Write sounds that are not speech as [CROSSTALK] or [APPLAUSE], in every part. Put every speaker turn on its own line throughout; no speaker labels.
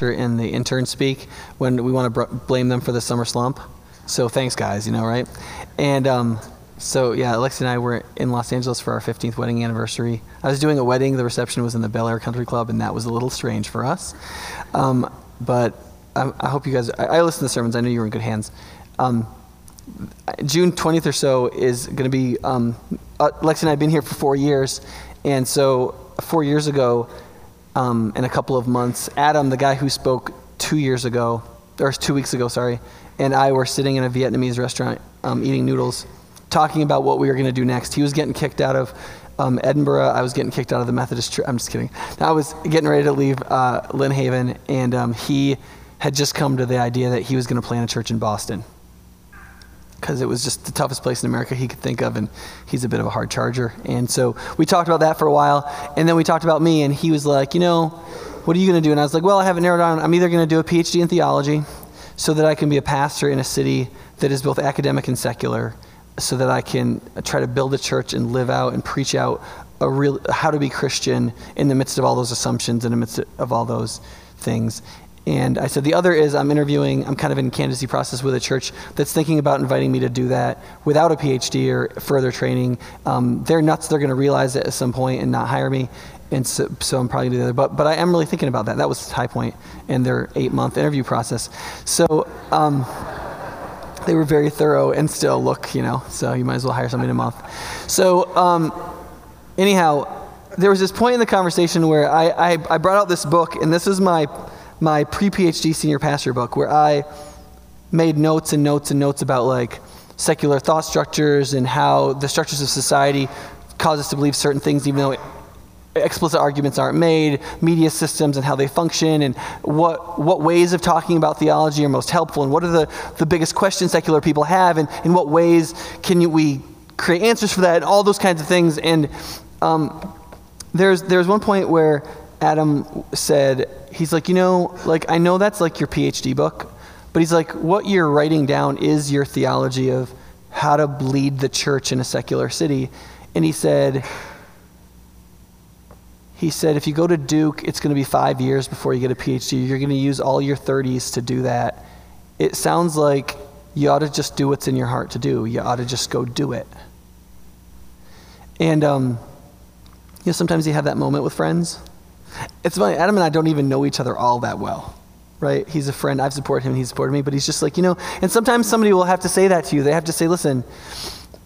in the intern speak when we want to br- blame them for the summer slump. So thanks, guys. You know, right? And um, so yeah, Alexi and I were in Los Angeles for our 15th wedding anniversary. I was doing a wedding. The reception was in the Bel Air Country Club, and that was a little strange for us. Um, but I, I, hope you guys. I, I listened to the sermons. I knew you were in good hands. Um, June 20th or so is going to be. Um, uh, Lexi and I have been here for four years, and so four years ago um, in a couple of months. Adam, the guy who spoke two years ago, or two weeks ago, sorry, and I were sitting in a Vietnamese restaurant um, eating noodles, talking about what we were going to do next. He was getting kicked out of um, Edinburgh. I was getting kicked out of the Methodist Church. I'm just kidding. I was getting ready to leave uh, Lynn Haven, and um, he had just come to the idea that he was going to plant a church in Boston because it was just the toughest place in America he could think of, and he's a bit of a hard charger. And so we talked about that for a while, and then we talked about me, and he was like, you know, what are you going to do? And I was like, well, I haven't narrowed down. I'm either going to do a PhD in theology so that I can be a pastor in a city that is both academic and secular, so that I can try to build a church and live out and preach out a real how to be Christian in the midst of all those assumptions, and in the midst of all those things. And I said, the other is I'm interviewing, I'm kind of in candidacy process with a church that's thinking about inviting me to do that without a PhD or further training. Um, they're nuts, they're going to realize it at some point and not hire me. And so, so I'm probably gonna do the other. But, but I am really thinking about that. That was the High Point in their eight month interview process. So um, they were very thorough and still look, you know, so you might as well hire somebody in a month. So, um, anyhow, there was this point in the conversation where I, I, I brought out this book, and this is my my pre PhD senior pastor book where I made notes and notes and notes about like secular thought structures and how the structures of society cause us to believe certain things, even though explicit arguments aren't made, media systems and how they function, and what, what ways of talking about theology are most helpful, and what are the, the biggest questions secular people have, and in what ways can you, we create answers for that, and all those kinds of things. And um, there's, there's one point where Adam said, he's like, you know, like, I know that's like your PhD book, but he's like, what you're writing down is your theology of how to lead the church in a secular city. And he said, he said, if you go to Duke, it's going to be five years before you get a PhD. You're going to use all your 30s to do that. It sounds like you ought to just do what's in your heart to do. You ought to just go do it. And, um, you know, sometimes you have that moment with friends it's funny, Adam and I don't even know each other all that well, right? He's a friend. I've supported him, he's supported me, but he's just like, you know, and sometimes somebody will have to say that to you. They have to say, listen,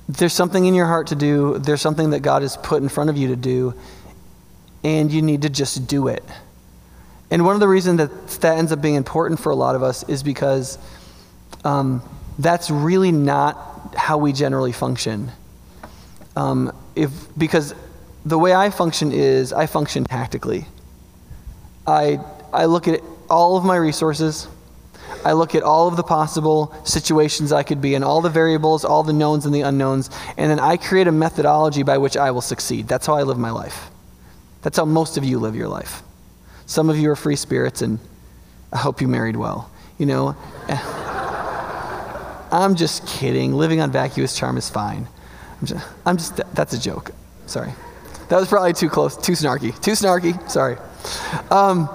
there's something in your heart to do, there's something that God has put in front of you to do, and you need to just do it. And one of the reasons that that ends up being important for a lot of us is because um, that's really not how we generally function. Um, if, because the way I function is I function tactically. I, I look at all of my resources. I look at all of the possible situations I could be in, all the variables, all the knowns and the unknowns, and then I create a methodology by which I will succeed. That's how I live my life. That's how most of you live your life. Some of you are free spirits, and I hope you married well. You know, [LAUGHS] I'm just kidding. Living on vacuous charm is fine. I'm just, I'm just that's a joke. Sorry. That was probably too close, too snarky, too snarky. Sorry. Um,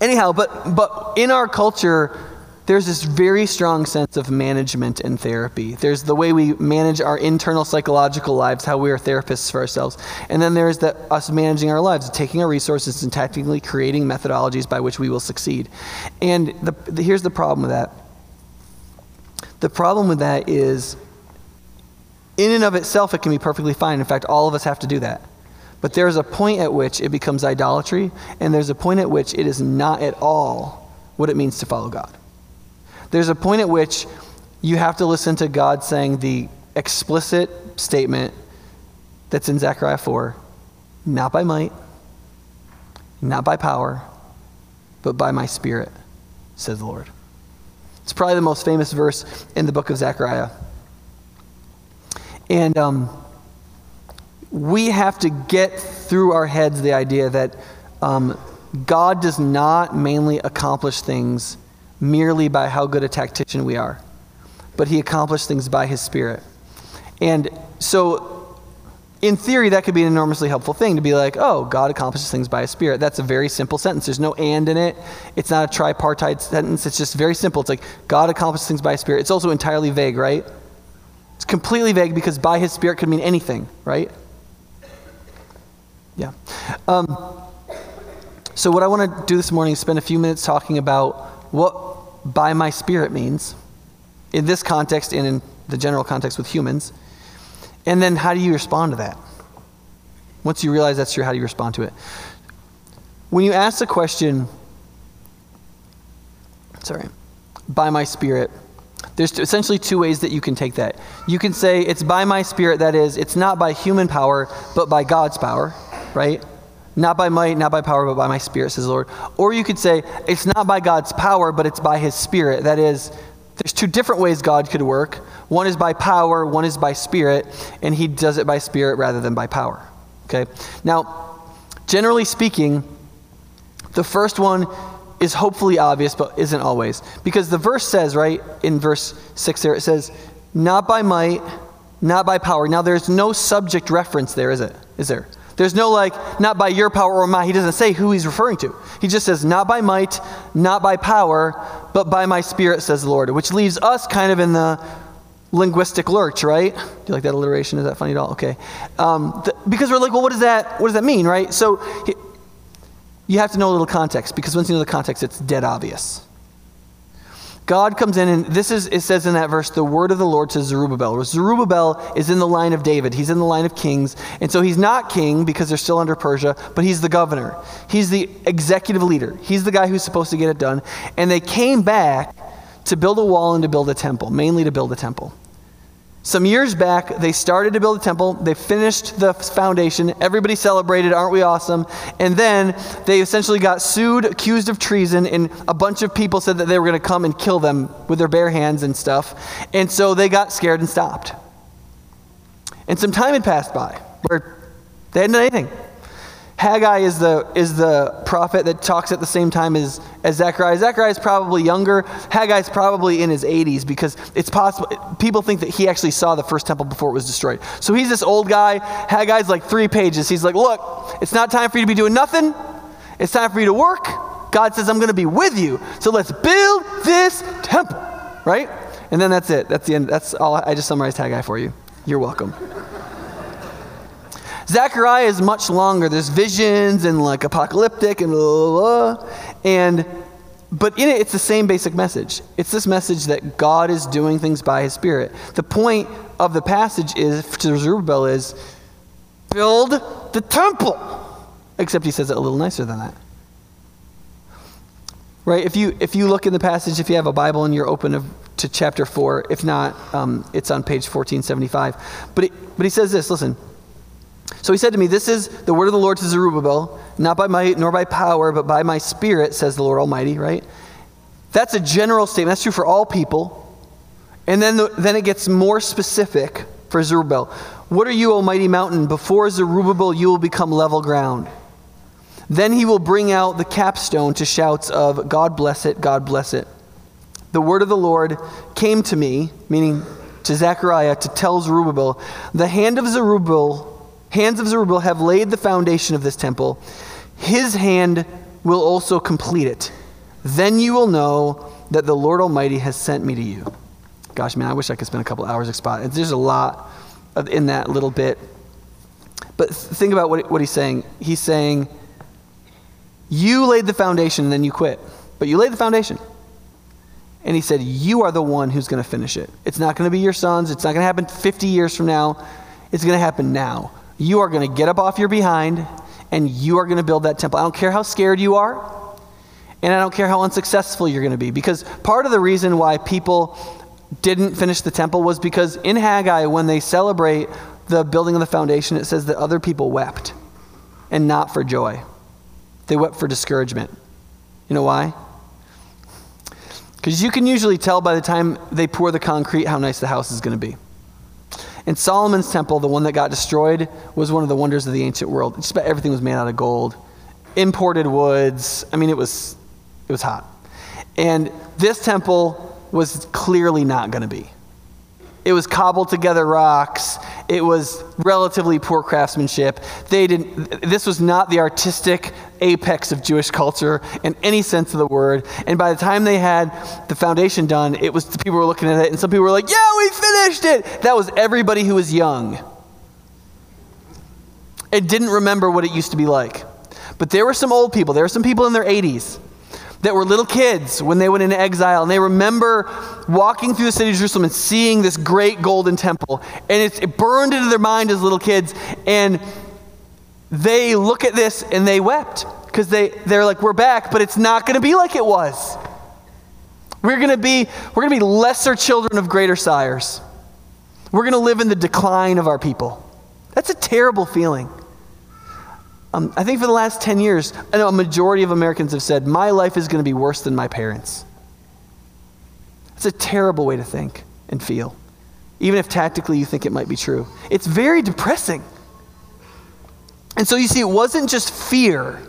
anyhow, but but in our culture, there's this very strong sense of management and therapy. There's the way we manage our internal psychological lives, how we are therapists for ourselves, and then there's the us managing our lives, taking our resources and tactically creating methodologies by which we will succeed. And the, the, here's the problem with that. The problem with that is in and of itself, it can be perfectly fine. In fact, all of us have to do that. But there's a point at which it becomes idolatry, and there's a point at which it is not at all what it means to follow God. There's a point at which you have to listen to God saying the explicit statement that's in Zechariah 4 not by might, not by power, but by my spirit, says the Lord. It's probably the most famous verse in the book of Zechariah. And um, we have to get through our heads the idea that um, God does not mainly accomplish things merely by how good a tactician we are, but He accomplishes things by His Spirit. And so in theory, that could be an enormously helpful thing to be like, oh, God accomplishes things by His Spirit. That's a very simple sentence. There's no and in it. It's not a tripartite sentence. It's just very simple. It's like, God accomplishes things by His Spirit. It's also entirely vague, right? Completely vague because by His Spirit could mean anything, right? Yeah. Um, so, what I want to do this morning is spend a few minutes talking about what by my Spirit means in this context and in the general context with humans. And then how do you respond to that? Once you realize that's true, how do you respond to it? When you ask the question, sorry, by my spirit, there's essentially two ways that you can take that. You can say it's by my spirit, that is, it's not by human power, but by God's power, right? Not by might, not by power, but by my spirit, says the Lord. Or you could say it's not by God's power, but it's by his spirit. That is, there's two different ways God could work. One is by power, one is by spirit, and he does it by spirit rather than by power. Okay? Now, generally speaking, the first one is hopefully obvious, but isn't always. Because the verse says, right, in verse 6 there, it says, not by might, not by power. Now, there's no subject reference there, is it? Is there? There's no like, not by your power or mine. He doesn't say who he's referring to. He just says, not by might, not by power, but by my spirit, says the Lord, which leaves us kind of in the linguistic lurch, right? Do you like that alliteration? Is that funny at all? Okay. Um, th- because we're like, well, what does that, what does that mean, right? So he, you have to know a little context because once you know the context, it's dead obvious. God comes in, and this is, it says in that verse, the word of the Lord to Zerubbabel. Zerubbabel is in the line of David. He's in the line of kings. And so he's not king because they're still under Persia, but he's the governor. He's the executive leader. He's the guy who's supposed to get it done. And they came back to build a wall and to build a temple, mainly to build a temple. Some years back, they started to build a temple. They finished the foundation. Everybody celebrated, aren't we awesome? And then they essentially got sued, accused of treason, and a bunch of people said that they were going to come and kill them with their bare hands and stuff. And so they got scared and stopped. And some time had passed by where they hadn't done anything. Haggai is the, is the prophet that talks at the same time as, as Zechariah. Zechariah is probably younger. Haggai is probably in his 80s because it's possible, people think that he actually saw the first temple before it was destroyed. So he's this old guy. Haggai's like three pages. He's like, look, it's not time for you to be doing nothing. It's time for you to work. God says, I'm going to be with you. So let's build this temple, right? And then that's it. That's the end. That's all. I just summarized Haggai for you. You're welcome. Zechariah is much longer. There's visions and like apocalyptic and blah, blah, blah. And but in it, it's the same basic message. It's this message that God is doing things by His Spirit. The point of the passage is to Zerubbabel is build the temple. Except he says it a little nicer than that. Right? If you if you look in the passage, if you have a Bible and you're open to chapter four, if not, um, it's on page 1475. But it, but he says this. Listen. So he said to me, This is the word of the Lord to Zerubbabel, not by might nor by power, but by my spirit, says the Lord Almighty, right? That's a general statement. That's true for all people. And then, the, then it gets more specific for Zerubbabel. What are you, O mighty mountain? Before Zerubbabel, you will become level ground. Then he will bring out the capstone to shouts of, God bless it, God bless it. The word of the Lord came to me, meaning to Zechariah, to tell Zerubbabel, the hand of Zerubbabel hands of Zerubbabel have laid the foundation of this temple. His hand will also complete it. Then you will know that the Lord Almighty has sent me to you. Gosh, man, I wish I could spend a couple hours explaining. There's a lot in that little bit. But think about what, what he's saying. He's saying, You laid the foundation and then you quit. But you laid the foundation. And he said, You are the one who's going to finish it. It's not going to be your sons. It's not going to happen 50 years from now. It's going to happen now. You are going to get up off your behind and you are going to build that temple. I don't care how scared you are, and I don't care how unsuccessful you're going to be. Because part of the reason why people didn't finish the temple was because in Haggai, when they celebrate the building of the foundation, it says that other people wept and not for joy. They wept for discouragement. You know why? Because you can usually tell by the time they pour the concrete how nice the house is going to be. And Solomon's temple, the one that got destroyed, was one of the wonders of the ancient world. Just about everything was made out of gold, imported woods. I mean, it was, it was hot. And this temple was clearly not going to be. It was cobbled together rocks, it was relatively poor craftsmanship. They didn't, this was not the artistic apex of Jewish culture in any sense of the word. And by the time they had the foundation done, it was the people were looking at it, and some people were like, Yeah, we finished it. That was everybody who was young. It didn't remember what it used to be like. But there were some old people, there were some people in their 80s that were little kids when they went into exile, and they remember walking through the city of Jerusalem and seeing this great golden temple. And it burned into their mind as little kids, and they look at this and they wept because they, they're like, We're back, but it's not going to be like it was. We're going to be we're going to be lesser children of greater sires. We're going to live in the decline of our people. That's a terrible feeling. Um, I think for the last 10 years, I know a majority of Americans have said, My life is going to be worse than my parents. It's a terrible way to think and feel, even if tactically you think it might be true. It's very depressing. And so you see, it wasn't just fear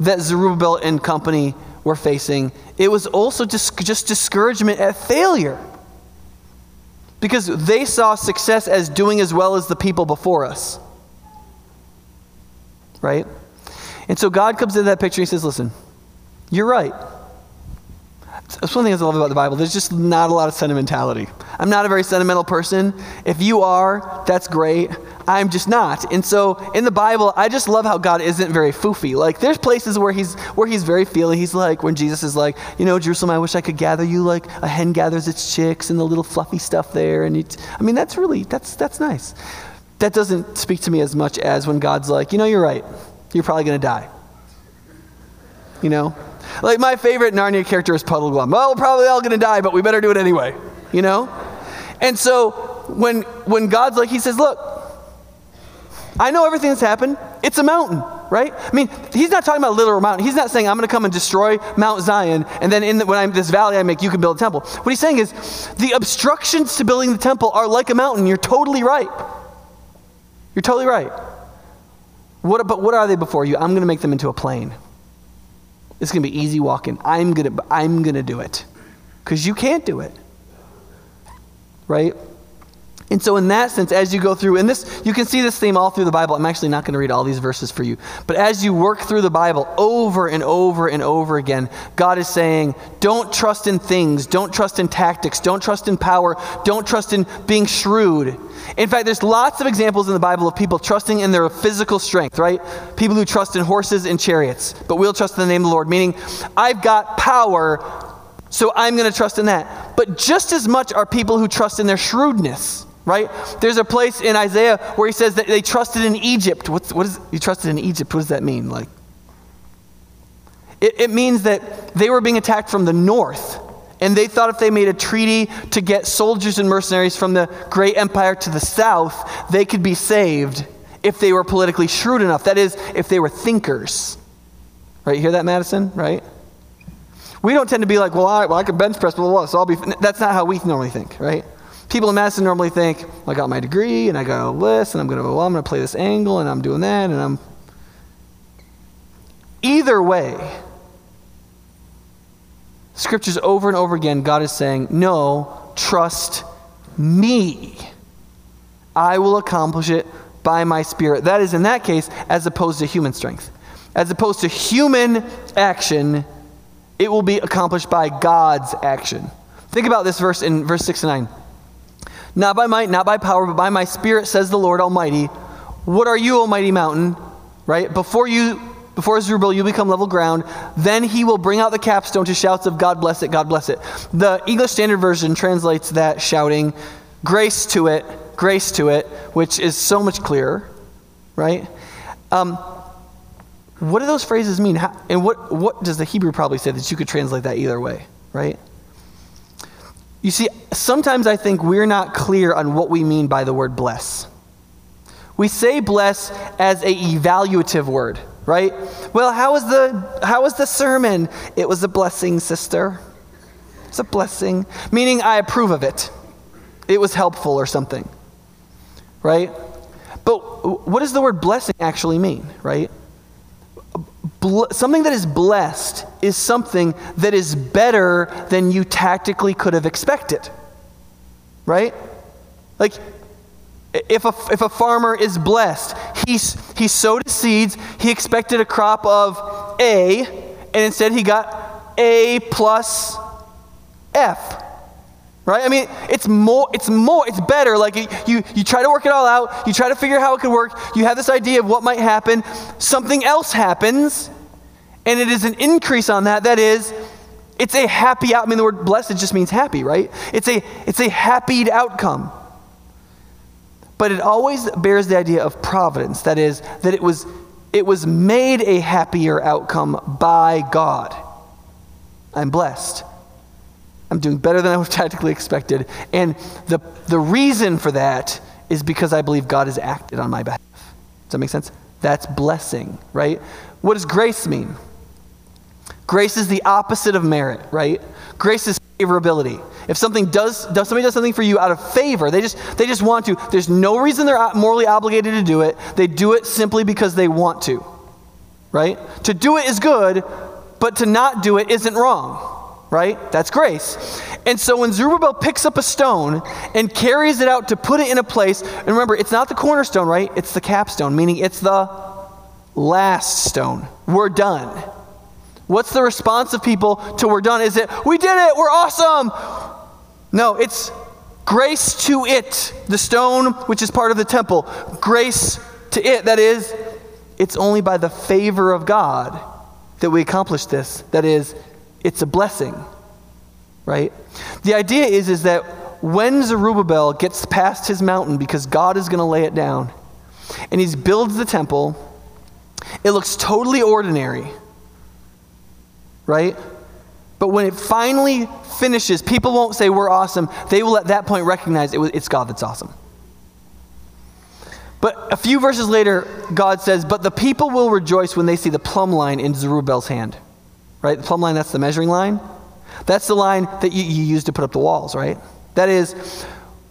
that Zerubbabel and company were facing, it was also just, just discouragement at failure. Because they saw success as doing as well as the people before us right? And so God comes into that picture and he says, Listen, you're right. That's one thing I love about the Bible. There's just not a lot of sentimentality. I'm not a very sentimental person. If you are, that's great. I'm just not. And so in the Bible, I just love how God isn't very foofy. Like there's places where he's where he's very feely. He's like when Jesus is like, you know, Jerusalem, I wish I could gather you like a hen gathers its chicks and the little fluffy stuff there. And I mean, that's really that's that's nice that doesn't speak to me as much as when God's like, you know, you're right. You're probably going to die. You know? Like my favorite Narnia character is Puddleglum. Well, we're probably all going to die, but we better do it anyway. You know? And so when when God's like, He says, look, I know everything that's happened. It's a mountain, right? I mean, he's not talking about a literal mountain. He's not saying, I'm going to come and destroy Mount Zion, and then in the, when I'm this valley I make, you can build a temple. What he's saying is, the obstructions to building the temple are like a mountain. You're totally right. You're totally right. What, but what are they before you? I'm going to make them into a plain. It's going to be easy walking. I'm going to, I'm going to do it because you can't do it. Right? And so, in that sense, as you go through, and this, you can see this theme all through the Bible. I'm actually not going to read all these verses for you. But as you work through the Bible over and over and over again, God is saying, don't trust in things, don't trust in tactics, don't trust in power, don't trust in being shrewd. In fact, there's lots of examples in the Bible of people trusting in their physical strength, right? People who trust in horses and chariots, but we'll trust in the name of the Lord, meaning, I've got power, so I'm going to trust in that. But just as much are people who trust in their shrewdness right? There's a place in Isaiah where he says that they trusted in Egypt. What's, what is, you trusted in Egypt? What does that mean? Like, it, it means that they were being attacked from the north. And they thought if they made a treaty to get soldiers and mercenaries from the great empire to the south, they could be saved if they were politically shrewd enough. That is, if they were thinkers. Right? You hear that, Madison? Right? We don't tend to be like, well, I, well, I can bench press, blah, blah, blah, so I'll be. That's not how we normally think, right? People in medicine normally think, well, I got my degree and I got all this and I'm going to, well, I'm going to play this angle and I'm doing that and I'm. Either way, scriptures over and over again, God is saying, no, trust me. I will accomplish it by my spirit. That is, in that case, as opposed to human strength. As opposed to human action, it will be accomplished by God's action. Think about this verse in verse 6 and 9. Not by might, not by power, but by my spirit, says the Lord Almighty. What are you, Almighty mountain? Right? Before you before Zerubbabel, you become level ground. Then he will bring out the capstone to shouts of God bless it, God bless it. The English Standard Version translates that shouting, grace to it, grace to it, which is so much clearer, right? Um, what do those phrases mean? How, and what, what does the Hebrew probably say that you could translate that either way, right? You see, sometimes I think we're not clear on what we mean by the word bless. We say bless as a evaluative word, right? Well, how was the how was the sermon? It was a blessing, sister. It's a blessing, meaning I approve of it. It was helpful or something. Right? But what does the word blessing actually mean, right? Something that is blessed is something that is better than you tactically could have expected. Right? Like, If a, if a farmer is blessed, he, he sowed his seeds, he expected a crop of A, and instead he got A plus F. Right? I mean, it's more, it's more, it's better. Like you, you try to work it all out, you try to figure out how it could work, you have this idea of what might happen, something else happens, and it is an increase on that. That is, it's a happy out. I mean, the word blessed just means happy, right? It's a it's a happy outcome. But it always bears the idea of providence. That is, that it was it was made a happier outcome by God. I'm blessed. I'm doing better than I was [LAUGHS] tactically expected. And the, the reason for that is because I believe God has acted on my behalf. Does that make sense? That's blessing, right? What does grace mean? Grace is the opposite of merit, right? Grace is favorability. If something does, does somebody does something for you out of favor, they just they just want to. There's no reason they're morally obligated to do it. They do it simply because they want to. Right? To do it is good, but to not do it isn't wrong. Right? That's grace. And so when Zerubbabel picks up a stone and carries it out to put it in a place, and remember, it's not the cornerstone, right? It's the capstone, meaning it's the last stone. We're done. What's the response of people to we're done? Is it, we did it, we're awesome? No, it's grace to it, the stone which is part of the temple. Grace to it, that is, it's only by the favor of God that we accomplish this. That is, it's a blessing, right? The idea is, is that when Zerubbabel gets past his mountain because God is going to lay it down, and he builds the temple, it looks totally ordinary right? But when it finally finishes, people won't say we're awesome. They will at that point recognize it was, it's God that's awesome. But a few verses later, God says, But the people will rejoice when they see the plumb line in Zerubbabel's hand. Right? The plumb line, that's the measuring line. That's the line that you, you use to put up the walls, right? That is,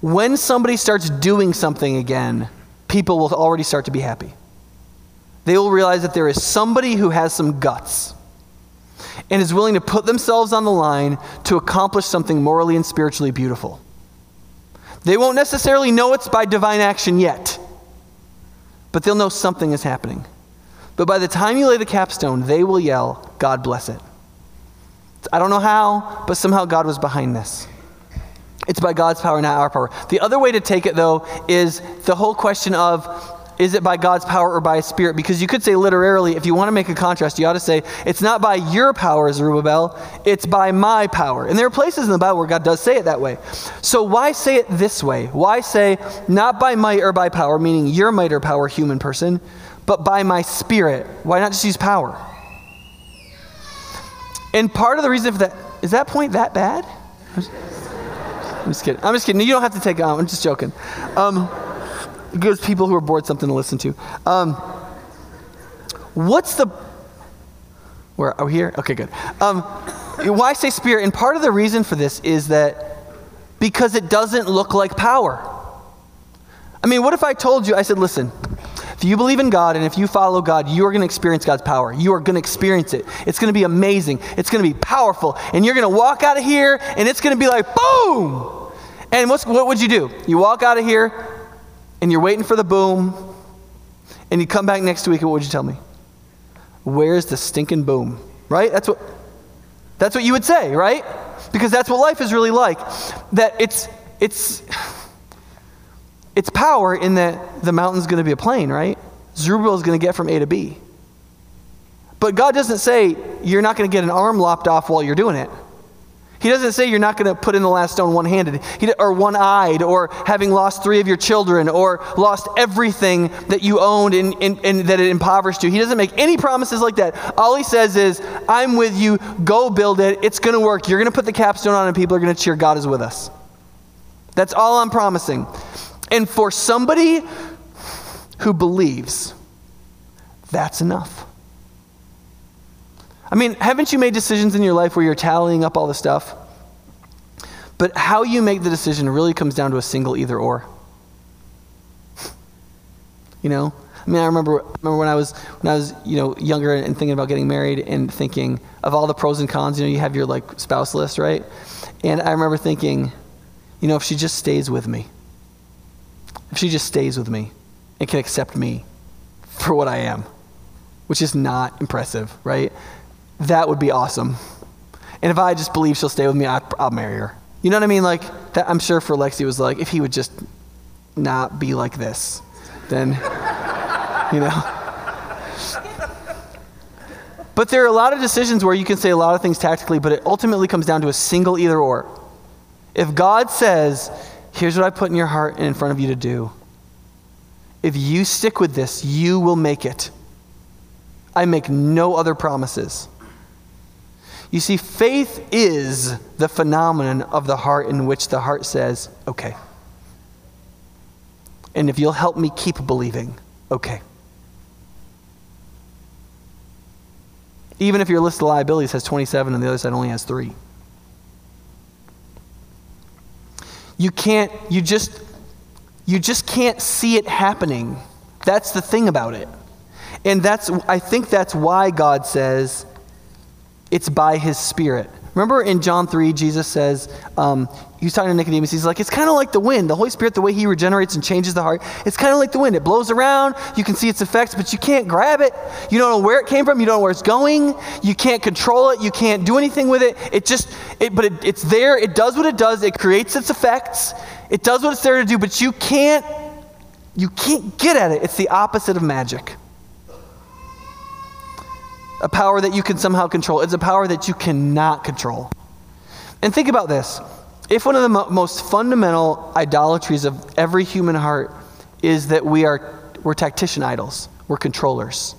when somebody starts doing something again, people will already start to be happy. They will realize that there is somebody who has some guts and is willing to put themselves on the line to accomplish something morally and spiritually beautiful. They won't necessarily know it's by divine action yet, but they'll know something is happening. But by the time you lay the capstone, they will yell, God bless it. I don't know how, but somehow God was behind this. It's by God's power, not our power. The other way to take it, though, is the whole question of is it by God's power or by Spirit? Because you could say literally, if you want to make a contrast, you ought to say, it's not by your power, Zerubbabel, it's by my power. And there are places in the Bible where God does say it that way. So why say it this way? Why say, not by might or by power, meaning your might or power, human person, but by my Spirit? Why not just use power? And part of the reason for that, is that point that bad? I'm just kidding. I'm just kidding. You don't have to take on. I'm just joking. Um, it gives people who are bored something to listen to. Um, what's the. Where are we here? Okay, good. Um, why say spirit? And part of the reason for this is that because it doesn't look like power. I mean, what if I told you, I said, listen, if you believe in God and if you follow God, you are going to experience God's power. You are going to experience it. It's going to be amazing. It's going to be powerful. And you're going to walk out of here and it's going to be like, boom! And what's, what would you do? You walk out of here and you're waiting for the boom, and you come back next week, and what would you tell me? Where's the stinking boom? Right? That's what, that's what you would say, right? Because that's what life is really like. That it's, it's, it's power in that the mountain's going to be a plain, right? Zerubbabel is going to get from A to B. But God doesn't say you're not going to get an arm lopped off while you're doing it. He doesn't say you're not going to put in the last stone one handed or one eyed or having lost three of your children or lost everything that you owned and, and, and, that it impoverished you. He doesn't make any promises like that. All he says is, I'm with you, go build it, it's going to work. You're going to put the capstone on and people are going to cheer, God is with us. That's all I'm promising. And for somebody who believes, that's enough. I mean, haven't you made decisions in your life where you're tallying up all the stuff? But how you make the decision really comes down to a single either or. You know? I mean, I remember, remember when I was when I was you know younger and thinking about getting married and thinking of all the pros and cons. You know, you have your like spouse list, right? And I remember thinking, you know, if she just stays with me, if she just stays with me and can accept me for what I am, which is not impressive, right? That would be awesome. And if I just believe she'll stay with me, I'll, I'll marry her. You know what I mean? Like, that, I'm sure for Lexi was like, if he would just not be like this, then, [LAUGHS] you know. But there are a lot of decisions where you can say a lot of things tactically, but it ultimately comes down to a single either or. If God says, here's what I put in your heart and in front of you to do, if you stick with this, you will make it. I make no other promises. You see, faith is the phenomenon of the heart in which the heart says, okay. And if you'll help me keep believing, okay. Even if your list of liabilities has 27 and the other side only has three. You can't, you just, you just can't see it happening. That's the thing about it. And that's, I think that's why God says it's by his spirit. Remember in John 3, Jesus says, um, he's talking to Nicodemus, he's like, it's kind of like the wind. The Holy Spirit, the way he regenerates and changes the heart, it's kind of like the wind. It blows around, you can see its effects, but you can't grab it. You don't know where it came from, you don't know where it's going, you can't control it, you can't do anything with it. It just, it, but it, it's there, it does what it does, it creates its effects, it does what it's there to do, but you can't, you can't get at it. It's the opposite of magic a power that you can somehow control. It's a power that you cannot control. And think about this if one of the mo- most fundamental idolatries of every human heart is that we are we're tactician idols, we're controllers.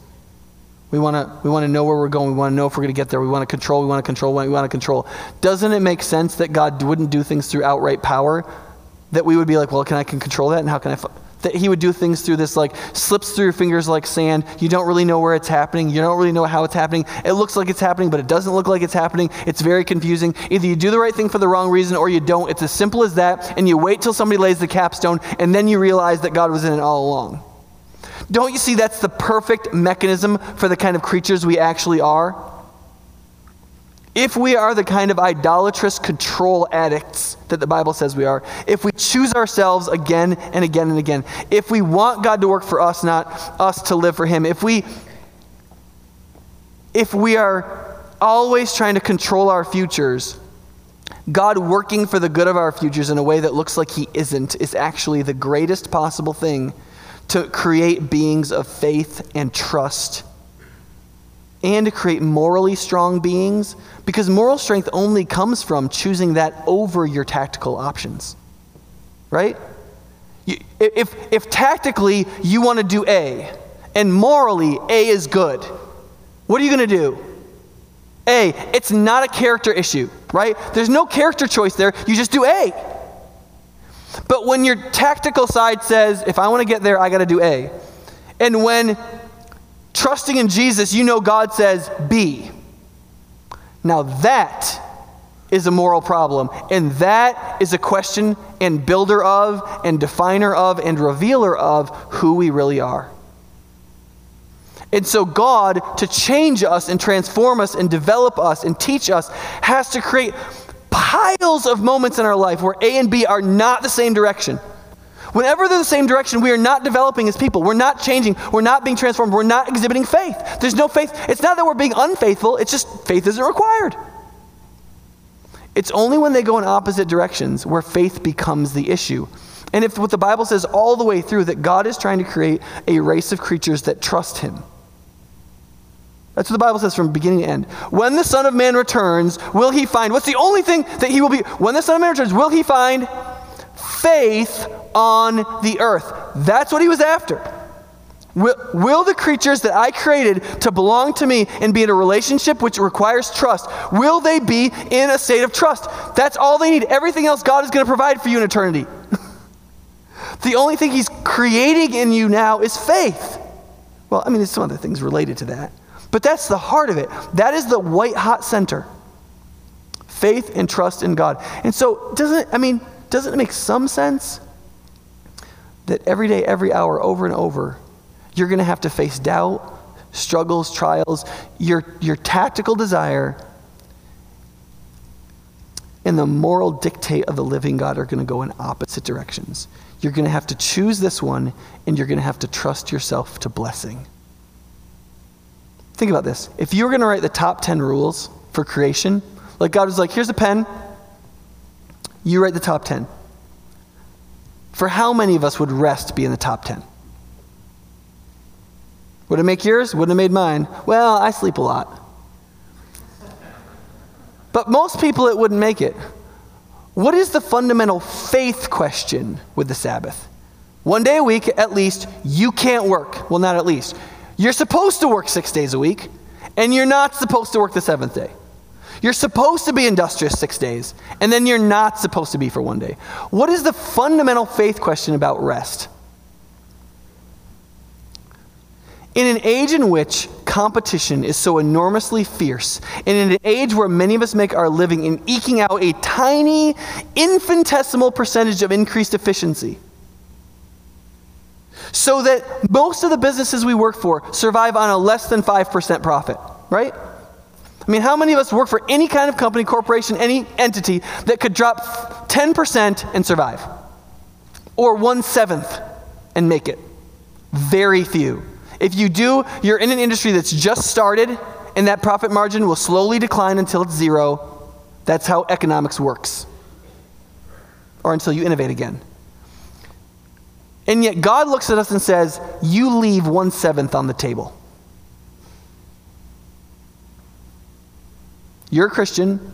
We want to we want to know where we're going. We want to know if we're going to get there. We want to control. We want to control. We want to control. Doesn't it make sense that God wouldn't do things through outright power? That we would be like, well, can I can control that, and how can I? That he would do things through this like slips through your fingers like sand. You don't really know where it's happening. You don't really know how it's happening. It looks like it's happening, but it doesn't look like it's happening. It's very confusing. Either you do the right thing for the wrong reason or you don't. It's as simple as that. And you wait till somebody lays the capstone and then you realize that God was in it all along. Don't you see that's the perfect mechanism for the kind of creatures we actually are? If we are the kind of idolatrous control addicts that the Bible says we are, if we choose ourselves again and again and again, if we want God to work for us, not us to live for Him, if we, if we are always trying to control our futures, God working for the good of our futures in a way that looks like He isn't is actually the greatest possible thing to create beings of faith and trust and to create morally strong beings because moral strength only comes from choosing that over your tactical options. Right? if, if tactically you want to do A and morally A is good, what are you going to do? A, it's not a character issue, right? There's no character choice there. You just do A. But when your tactical side says, if I want to get there, I got to do A. And when trusting in Jesus, you know God says B. Now that is a moral problem. And that is a question and builder of, and definer of, and revealer of who we really are. And so, God, to change us and transform us and develop us and teach us, has to create piles of moments in our life where A and B are not the same direction. Whenever they're the same direction, we are not developing as people. We're not changing. We're not being transformed. We're not exhibiting faith. There's no faith. It's not that we're being unfaithful, it's just faith isn't required. It's only when they go in opposite directions where faith becomes the issue. And if what the Bible says all the way through that God is trying to create a race of creatures that trust Him. That's what the Bible says from beginning to end. When the Son of Man returns, will he find, what's the only thing that he will be, when the Son of Man returns, will he find faith on the earth. That's what he was after. Will, will, the creatures that I created to belong to me and be in a relationship which requires trust, will they be in a state of trust? That's all they need. Everything else God is going to provide for you in eternity. [LAUGHS] the only thing He's creating in you now is faith. Well, I mean, there's some other things related to that. But that's the heart of it. That is the white hot center. Faith and trust in God. And so, doesn't, I mean, doesn't it make some sense that every day, every hour, over and over, you're going to have to face doubt, struggles, trials, your, your tactical desire and the moral dictate of the living God are going to go in opposite directions. You're going to have to choose this one, and you're going to have to trust yourself to blessing. Think about this. If you were going to write the top 10 rules for creation, like God was like, here's a pen, you write the top 10. For how many of us would rest be in the top 10? Would it make yours? Wouldn't have made mine. Well, I sleep a lot. But most people, it wouldn't make it. What is the fundamental faith question with the Sabbath? One day a week, at least, you can't work. Well, not at least. You're supposed to work six days a week, and you're not supposed to work the seventh day. You're supposed to be industrious six days, and then you're not supposed to be for one day. What is the fundamental faith question about rest? In an age in which competition is so enormously fierce, and in an age where many of us make our living in eking out a tiny, infinitesimal percentage of increased efficiency, so that most of the businesses we work for survive on a less than 5% profit, right? I mean, how many of us work for any kind of company, corporation, any entity that could drop 10% and survive? Or one seventh and make it? Very few. If you do, you're in an industry that's just started, and that profit margin will slowly decline until it's zero. That's how economics works. Or until you innovate again. And yet, God looks at us and says, You leave one seventh on the table. You're a Christian.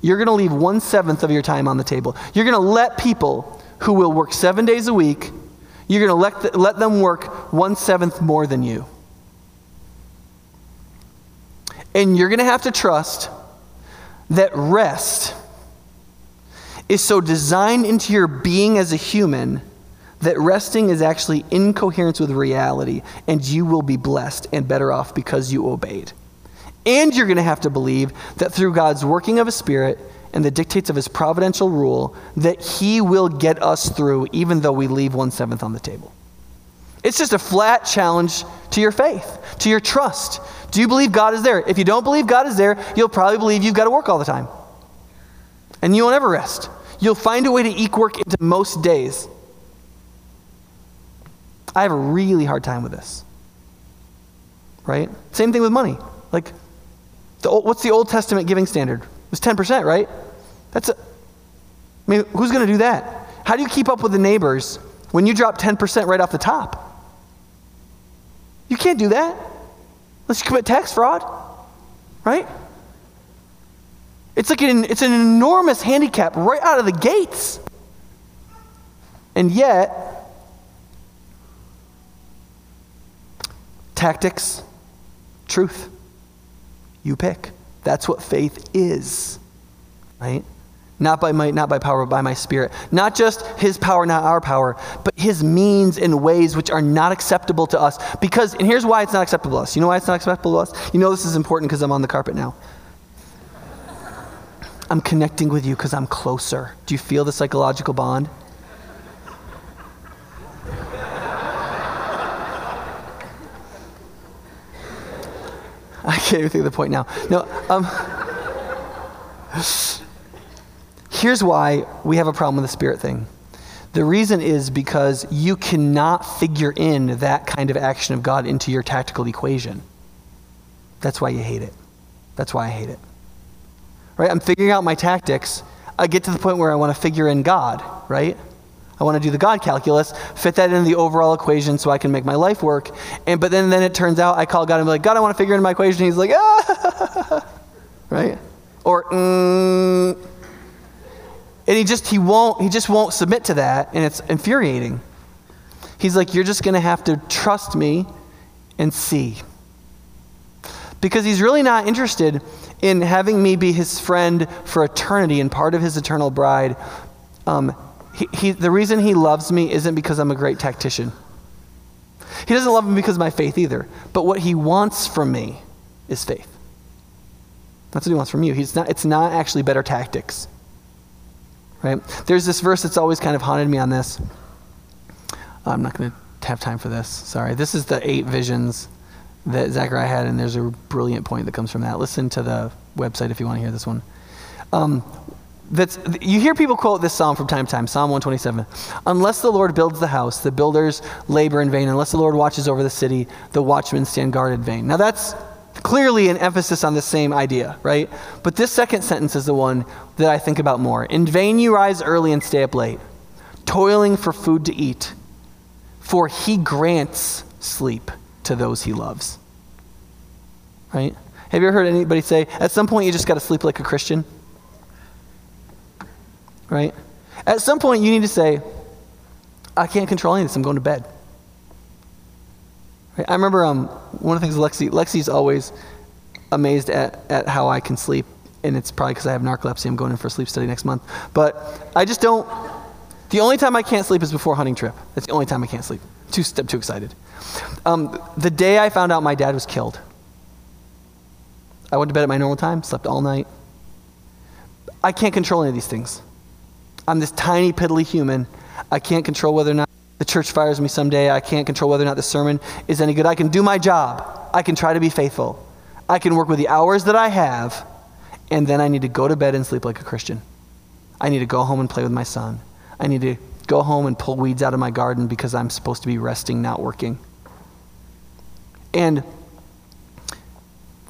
You're going to leave one seventh of your time on the table. You're going to let people who will work seven days a week you're going to let, let them work one seventh more than you. And you're going to have to trust that rest is so designed into your being as a human that resting is actually in coherence with reality, and you will be blessed and better off because you obeyed. And you're going to have to believe that through God's working of a spirit, and the dictates of his providential rule that he will get us through even though we leave one seventh on the table. It's just a flat challenge to your faith, to your trust. Do you believe God is there? If you don't believe God is there, you'll probably believe you've got to work all the time. And you won't ever rest. You'll find a way to eke work into most days. I have a really hard time with this. Right? Same thing with money. Like, the, what's the Old Testament giving standard? It was 10%, right? That's a, I mean, who's going to do that? How do you keep up with the neighbors when you drop 10% right off the top? You can't do that unless you commit tax fraud, right? It's like an, it's an enormous handicap right out of the gates. And yet, tactics, truth, you pick. That's what faith is, right? Not by might, not by power, but by my spirit. Not just his power, not our power, but his means in ways which are not acceptable to us. Because, and here's why it's not acceptable to us. You know why it's not acceptable to us? You know this is important because I'm on the carpet now. I'm connecting with you because I'm closer. Do you feel the psychological bond? [LAUGHS] I can't even think of the point now. No, um, Here's why we have a problem with the spirit thing. The reason is because you cannot figure in that kind of action of God into your tactical equation. That's why you hate it. That's why I hate it. Right? I'm figuring out my tactics. I get to the point where I want to figure in God, right? I want to do the God calculus, fit that into the overall equation so I can make my life work. And but then, then it turns out I call God and be like, God, I want to figure in my equation. he's like, ah, [LAUGHS] right? Or, mm, and he just he won't he just won't submit to that and it's infuriating. He's like you're just going to have to trust me and see. Because he's really not interested in having me be his friend for eternity and part of his eternal bride. Um, he, he, the reason he loves me isn't because I'm a great tactician. He doesn't love me because of my faith either. But what he wants from me is faith. That's what he wants from you. He's not, it's not actually better tactics. Right? There's this verse that's always kind of haunted me on this. I'm not going to have time for this. Sorry. This is the eight visions that Zechariah had, and there's a brilliant point that comes from that. Listen to the website if you want to hear this one. Um, that's you hear people quote this psalm from time to time psalm 127 unless the lord builds the house the builders labor in vain. Unless the lord watches over the city the watchmen stand guard in vain. Now that's clearly an emphasis on the same idea right? But this second sentence is the one that i think about more. In vain you rise early and stay up late toiling for food to eat for he grants sleep to those he loves. Right? Have you ever heard anybody say at some point you just got to sleep like a christian right? At some point, you need to say, I can't control any of this. I'm going to bed. Right? I remember um, one of the things Lexi, Lexi's always amazed at, at how I can sleep, and it's probably because I have narcolepsy. I'm going in for a sleep study next month. But I just don't. The only time I can't sleep is before hunting trip. That's the only time I can't sleep. Too, I'm too excited. Um, the day I found out my dad was killed, I went to bed at my normal time, slept all night. I can't control any of these things. I'm this tiny, piddly human. I can't control whether or not the church fires me someday. I can't control whether or not the sermon is any good. I can do my job. I can try to be faithful. I can work with the hours that I have, and then I need to go to bed and sleep like a Christian. I need to go home and play with my son. I need to go home and pull weeds out of my garden because I'm supposed to be resting, not working. And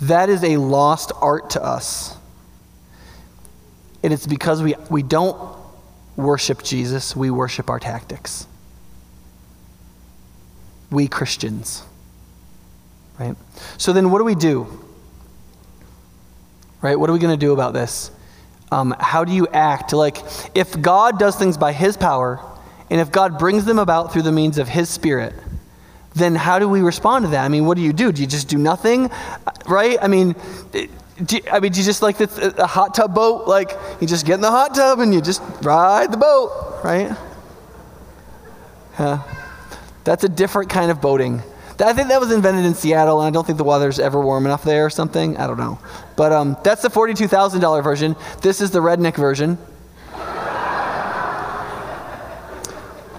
that is a lost art to us. And it's because we, we don't worship Jesus, we worship our tactics. We Christians. Right? So then what do we do? Right? What are we going to do about this? Um, how do you act? Like, if God does things by His power, and if God brings them about through the means of His Spirit, then how do we respond to that? I mean, what do you do? Do you just do nothing? Right? I mean, you, I mean, do you just like the, a hot tub boat? Like, you just get in the hot tub and you just ride the boat, right? Yeah. That's a different kind of boating. I think that was invented in Seattle, and I don't think the weather's ever warm enough there or something. I don't know. But um, that's the $42,000 version. This is the redneck version.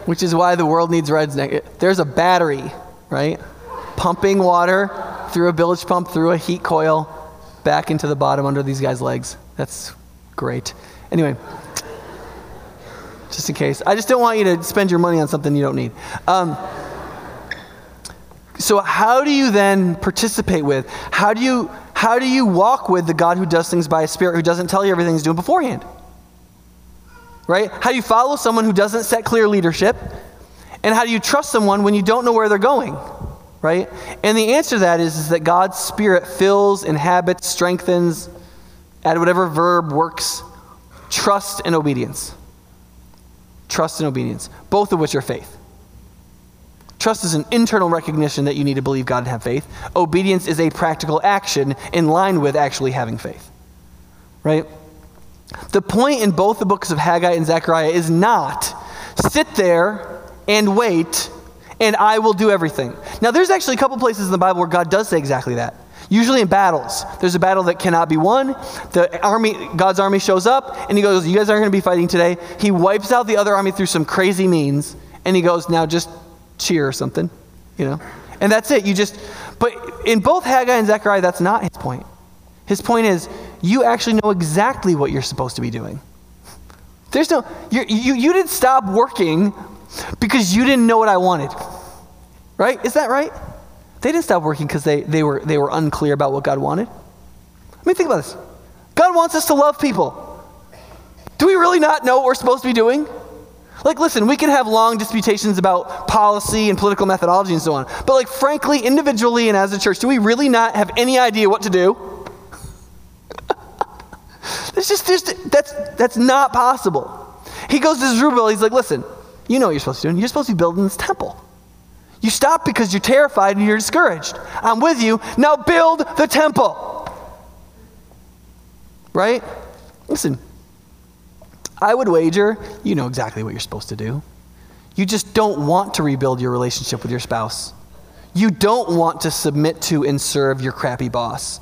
Which is why the world needs redneck. There's a battery, right? Pumping water through a bilge pump, through a heat coil back into the bottom under these guys' legs. That's great. Anyway, just in case. I just don't want you to spend your money on something you don't need. Um, so how do you then participate with? How do you how do you walk with the God who does things by a spirit who doesn't tell you everything he's doing beforehand? Right? How do you follow someone who doesn't set clear leadership? And how do you trust someone when you don't know where they're going? Right? And the answer to that is, is that God's Spirit fills, inhabits, strengthens, add whatever verb works, trust and obedience. Trust and obedience, both of which are faith. Trust is an internal recognition that you need to believe God and have faith. Obedience is a practical action in line with actually having faith. Right? The point in both the books of Haggai and Zechariah is not sit there and wait and I will do everything. Now, there's actually a couple places in the Bible where God does say exactly that. Usually in battles, there's a battle that cannot be won. The army, God's army shows up, and He goes, "You guys aren't going to be fighting today." He wipes out the other army through some crazy means, and He goes, "Now just cheer or something," you know. And that's it. You just, but in both Haggai and Zechariah, that's not His point. His point is, you actually know exactly what you're supposed to be doing. There's no, you, you, you didn't stop working because you didn't know what I wanted. Right? Is that right? They didn't stop working because they, they, were, they were unclear about what God wanted. I mean, think about this God wants us to love people. Do we really not know what we're supposed to be doing? Like, listen, we can have long disputations about policy and political methodology and so on. But, like, frankly, individually and as a church, do we really not have any idea what to do? [LAUGHS] it's just, just that's, that's not possible. He goes to Zerubbabel, he's like, listen, you know what you're supposed to do. You're supposed to be building this temple. You stop because you're terrified and you're discouraged. I'm with you. Now build the temple. Right? Listen, I would wager you know exactly what you're supposed to do. You just don't want to rebuild your relationship with your spouse. You don't want to submit to and serve your crappy boss.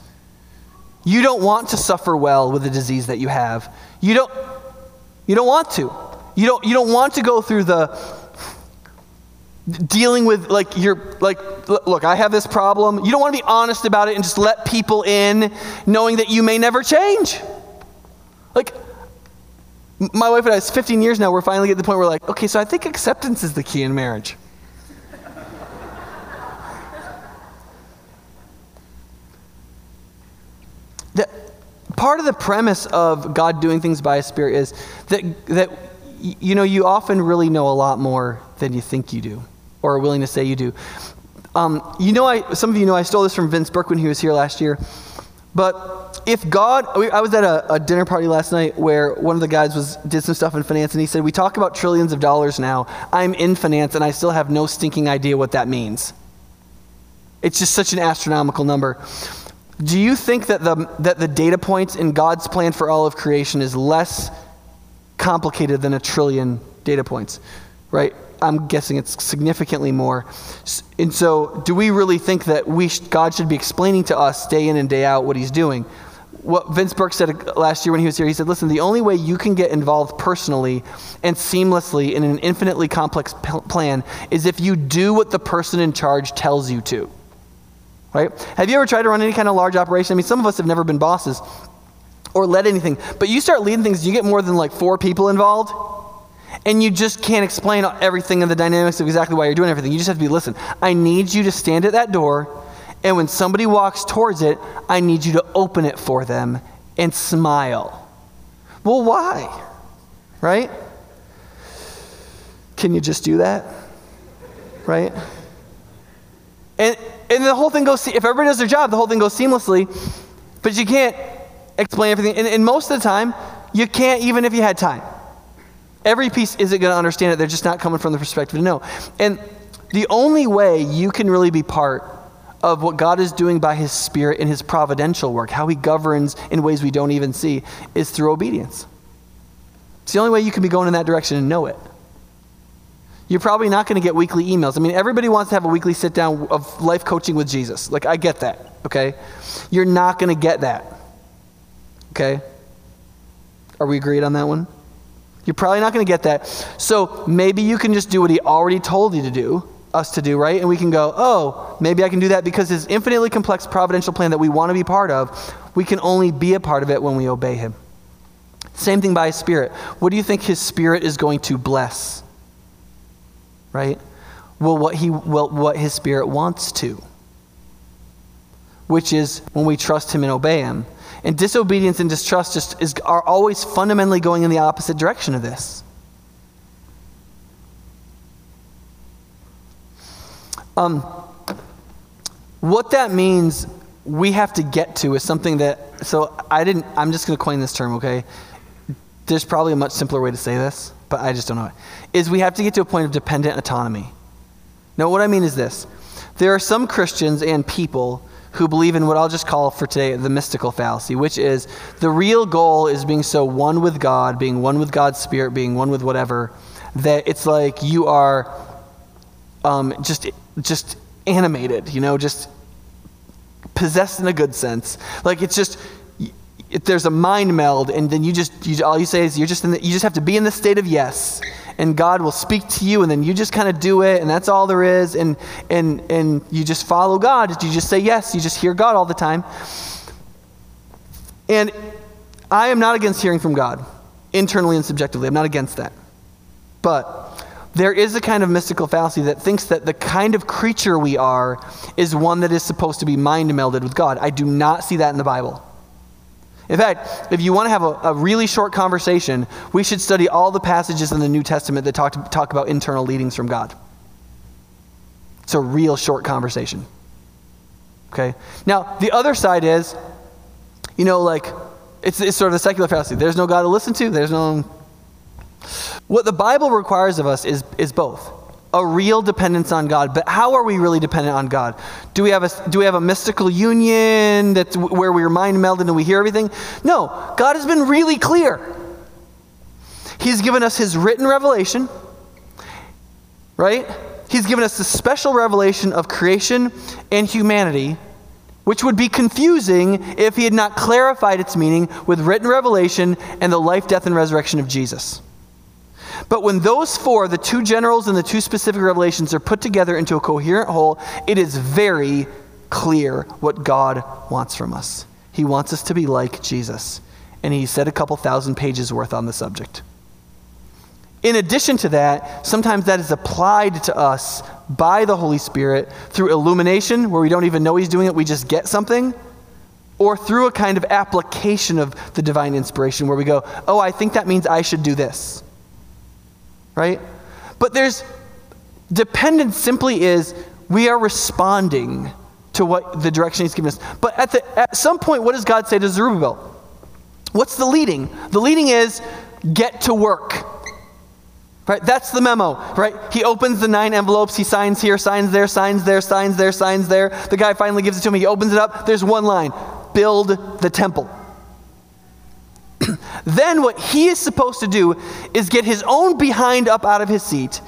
You don't want to suffer well with the disease that you have. You don't you don't want to. You don't, you don't want to go through the dealing with like you're like look i have this problem you don't want to be honest about it and just let people in knowing that you may never change like My wife and I, it's 15 years now, we're finally at the point where we're like, okay, so I think acceptance is the key in marriage. [LAUGHS] the, part of the premise of God doing things by His Spirit is that, that you know, you often really know a lot more than you think you do or are willing to say you do. Um, you know, I, some of you know I stole this from Vince Burke when he was here last year. But if God, I was at a, a, dinner party last night where one of the guys was did some stuff in finance, and he said, "We talk about trillions of dollars now. I'm in finance, and I still have no stinking idea what that means. It's just such an astronomical number." Do you think that the that the data points in God's plan for all of creation is less complicated than a trillion data points, right? I'm guessing it's significantly more. And so, do we really think that we sh- God should be explaining to us day in and day out what He's doing? What Vince Burke said uh, last year when he was here, he said, "Listen, the only way you can get involved personally and seamlessly in an infinitely complex p- plan is if you do what the person in charge tells you to." Right? Have you ever tried to run any kind of large operation? I mean, some of us have never been bosses or led anything, but you start leading things, you get more than like four people involved and you just can't explain everything and the dynamics of exactly why you're doing everything. You just have to be listen, I need you to stand at that door, and when somebody walks towards it, I need you to open it for them and smile. Well, why? Right? Can you just do that? Right? And, and the whole thing goes, if everybody does their job, the whole thing goes seamlessly, but you can't explain everything. And, and most of the time, you can't even if you had time. Every piece isn't going to understand it. They're just not coming from the perspective to know. And the only way you can really be part of what God is doing by His Spirit in His providential work, how He governs in ways we don't even see, is through obedience. It's the only way you can be going in that direction and know it. You're probably not going to get weekly emails. I mean, everybody wants to have a weekly sit down of life coaching with Jesus. Like, I get that, okay? You're not going to get that, okay? Are we agreed on that one? You're probably not going to get that. So maybe you can just do what he already told you to do, us to do, right? And we can go, oh, maybe I can do that because his infinitely complex providential plan that we want to be part of, we can only be a part of it when we obey him. Same thing by his spirit. What do you think his spirit is going to bless? Right? Well, what he well, what his spirit wants to. Which is when we trust him and obey him. And disobedience and distrust just is, are always fundamentally going in the opposite direction of this. Um, what that means we have to get to is something that, so I didn't, I'm just going to coin this term, okay? There's probably a much simpler way to say this, but I just don't know it. Is we have to get to a point of dependent autonomy. Now, what I mean is this there are some Christians and people who believe in what I'll just call for today the mystical fallacy, which is the real goal is being so one with God, being one with God's Spirit, being one with whatever, that it's like you are um, just just animated, you know, just possessed in a good sense. Like it's just there's a mind meld, and then you just you, all you say is you're just in the, you just have to be in the state of yes, and God will speak to you, and then you just kind of do it, and that's all there is, and and and you just follow God. You just say yes. You just hear God all the time. And I am not against hearing from God, internally and subjectively. I'm not against that, but there is a kind of mystical fallacy that thinks that the kind of creature we are is one that is supposed to be mind melded with God. I do not see that in the Bible. In fact, if you want to have a, a, really short conversation, we should study all the passages in the New Testament that talk, talk about internal leadings from God. It's a real short conversation. Okay? Now, the other side is, you know, like, it's, it's sort of the secular fallacy. There's no God to listen to, there's no. What the Bible requires of us is, is both a real dependence on God. But how are we really dependent on God? Do we have a, do we have a mystical union that's where we're mind melded and we hear everything? No, God has been really clear. He's given us His written revelation, right? He's given us the special revelation of creation and humanity, which would be confusing if He had not clarified its meaning with written revelation and the life, death, and resurrection of Jesus. But when those four, the two generals and the two specific revelations, are put together into a coherent whole, it is very clear what God wants from us. He wants us to be like Jesus. And he said a couple thousand pages worth on the subject. In addition to that, sometimes that is applied to us by the Holy Spirit through illumination, where we don't even know He's doing it, we just get something, or through a kind of application of the divine inspiration, where we go, oh, I think that means I should do this. Right? But there's dependence simply is we are responding to what the direction He's given us. But at, the, at some point, what does God say to Zerubbabel? What's the leading? The leading is get to work. Right? That's the memo, right? He opens the nine envelopes, he signs here, signs there, signs there, signs there, signs there. The guy finally gives it to him, he opens it up, there's one line build the temple. Then what he is supposed to do is get his own behind up out of his seat,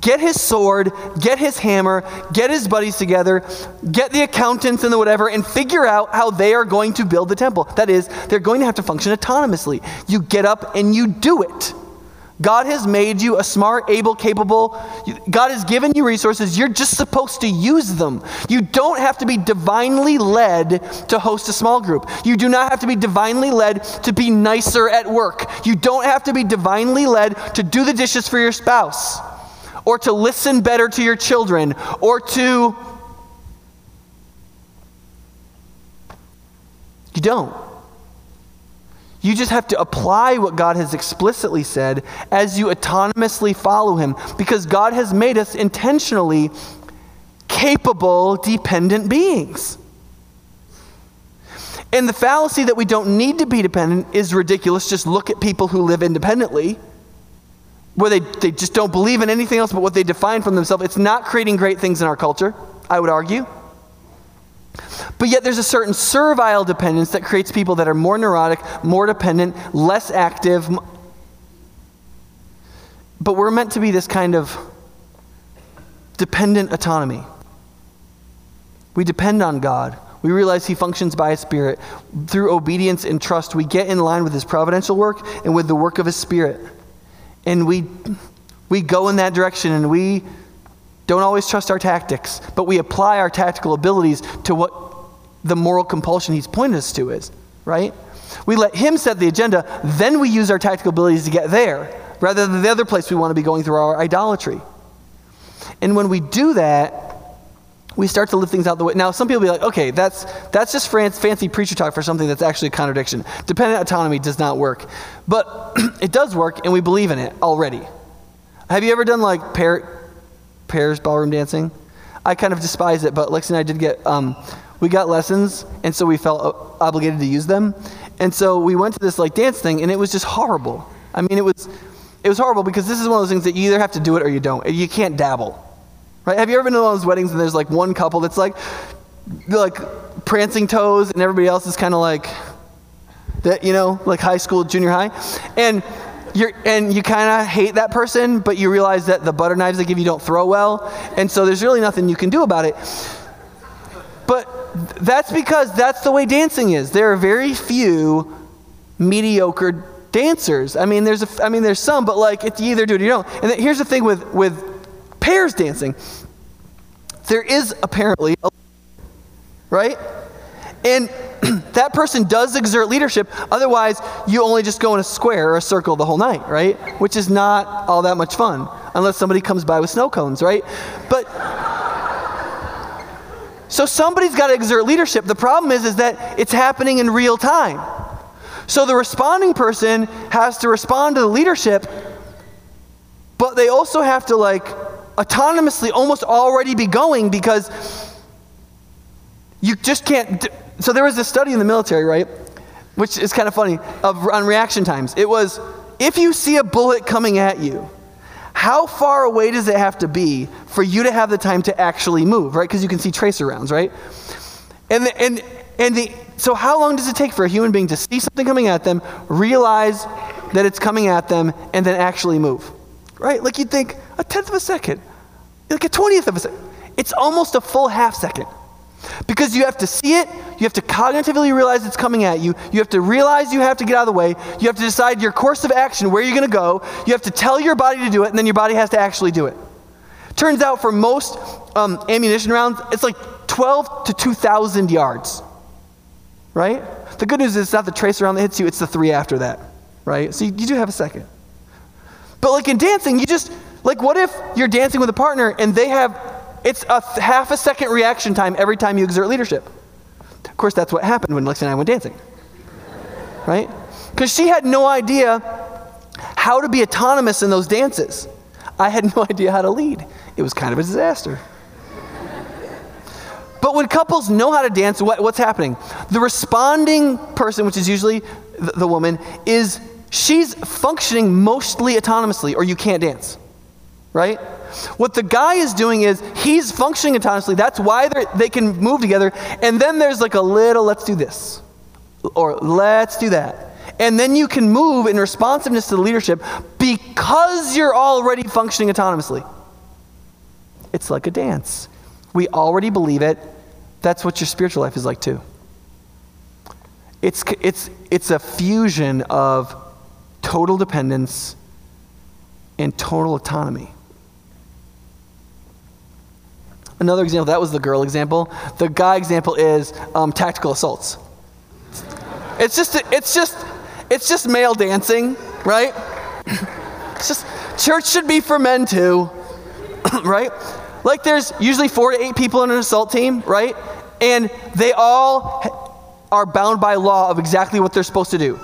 get his sword, get his hammer, get his buddies together, get the accountants and the whatever, and figure out how they are going to build the temple. That is, they're going to have to function autonomously. You get up and you do it. God has made you a smart, able, capable. God has given you resources. You're just supposed to use them. You don't have to be divinely led to host a small group. You do not have to be divinely led to be nicer at work. You don't have to be divinely led to do the dishes for your spouse or to listen better to your children or to. You don't. You just have to apply what God has explicitly said as you autonomously follow Him because God has made us intentionally capable, dependent beings. And the fallacy that we don't need to be dependent is ridiculous. Just look at people who live independently, where they, they just don't believe in anything else but what they define from themselves. It's not creating great things in our culture, I would argue. But yet, there's a certain servile dependence that creates people that are more neurotic, more dependent, less active. But we're meant to be this kind of dependent autonomy. We depend on God. We realize He functions by His Spirit. Through obedience and trust, we get in line with His providential work and with the work of His Spirit. And we, we go in that direction and we don't always trust our tactics, but we apply our tactical abilities to what the moral compulsion he's pointed us to is, right? We let him set the agenda, then we use our tactical abilities to get there, rather than the other place we want to be going through our idolatry. And when we do that, we start to live things out the way. Now, some people be like, okay, that's, that's just fancy preacher talk for something that's actually a contradiction. Dependent autonomy does not work. But [CLEARS THROAT] it does work, and we believe in it already. Have you ever done like pair, pairs ballroom dancing. I kind of despise it, but Lexi and I did get, um, we got lessons, and so we felt obligated to use them. And so we went to this like dance thing, and it was just horrible. I mean, it was, it was horrible because this is one of those things that you either have to do it or you don't. You can't dabble, right? Have you ever been to one of those weddings and there's like one couple that's like, like prancing toes, and everybody else is kind of like, that you know, like high school, junior high, and you're, and you kind of hate that person, but you realize that the butter knives they give you don't throw well, and so there's really nothing you can do about it. But that's because that's the way dancing is. There are very few mediocre dancers. I mean, there's a, I mean, there's some, but like it's either do it or you don't. And here's the thing with with pairs dancing. There is apparently, a, right? And [CLEARS THROAT] that person does exert leadership. Otherwise, you only just go in a square or a circle the whole night, right? Which is not all that much fun, unless somebody comes by with snow cones, right? But so somebody's got to exert leadership. The problem is, is that it's happening in real time. So the responding person has to respond to the leadership, but they also have to like autonomously almost already be going because you just can't so there was a study in the military, right? Which is kind of funny, of, on reaction times. It was if you see a bullet coming at you, how far away does it have to be for you to have the time to actually move, right? Because you can see tracer rounds, right? And the, and and the so how long does it take for a human being to see something coming at them, realize that it's coming at them, and then actually move? Right? Like you'd think a tenth of a second, like a twentieth of a second. It's almost a full half second. Because you have to see it, you have to cognitively realize it's coming at you, you have to realize you have to get out of the way, you have to decide your course of action, where you're going to go, you have to tell your body to do it, and then your body has to actually do it. Turns out for most um, ammunition rounds, it's like 12 to 2,000 yards. Right? The good news is it's not the tracer round that hits you, it's the three after that. Right? So you, you do have a second. But like in dancing, you just, like, what if you're dancing with a partner and they have, it's a half a second reaction time every time you exert leadership? Of course, that's what happened when Lexi and I went dancing. Right? Because she had no idea how to be autonomous in those dances. I had [LAUGHS] no idea how to lead. It was kind of a disaster. But when couples know how to dance, what, what's happening? The responding person, which is usually the woman, is she's functioning mostly autonomously, or you can't dance, right? What the guy is doing is he's functioning autonomously. That's why they can move together. And then there's like a little, let's do this, or let's do that. And then you can move in responsiveness to the leadership because you're already functioning autonomously. It's like a dance. We already believe it. That's what your spiritual life is like too. It's, it's, it's a fusion of total dependence and total autonomy. Another example, that was the girl example. The guy example is um, tactical assaults. It's just, it's just, it's just male dancing, right? [CLEARS THROAT] It's just, church should be for men too, [CLEARS THROAT] right? Like there's usually four to eight people in an assault team, right? And they all are bound by law of exactly what they're supposed to do.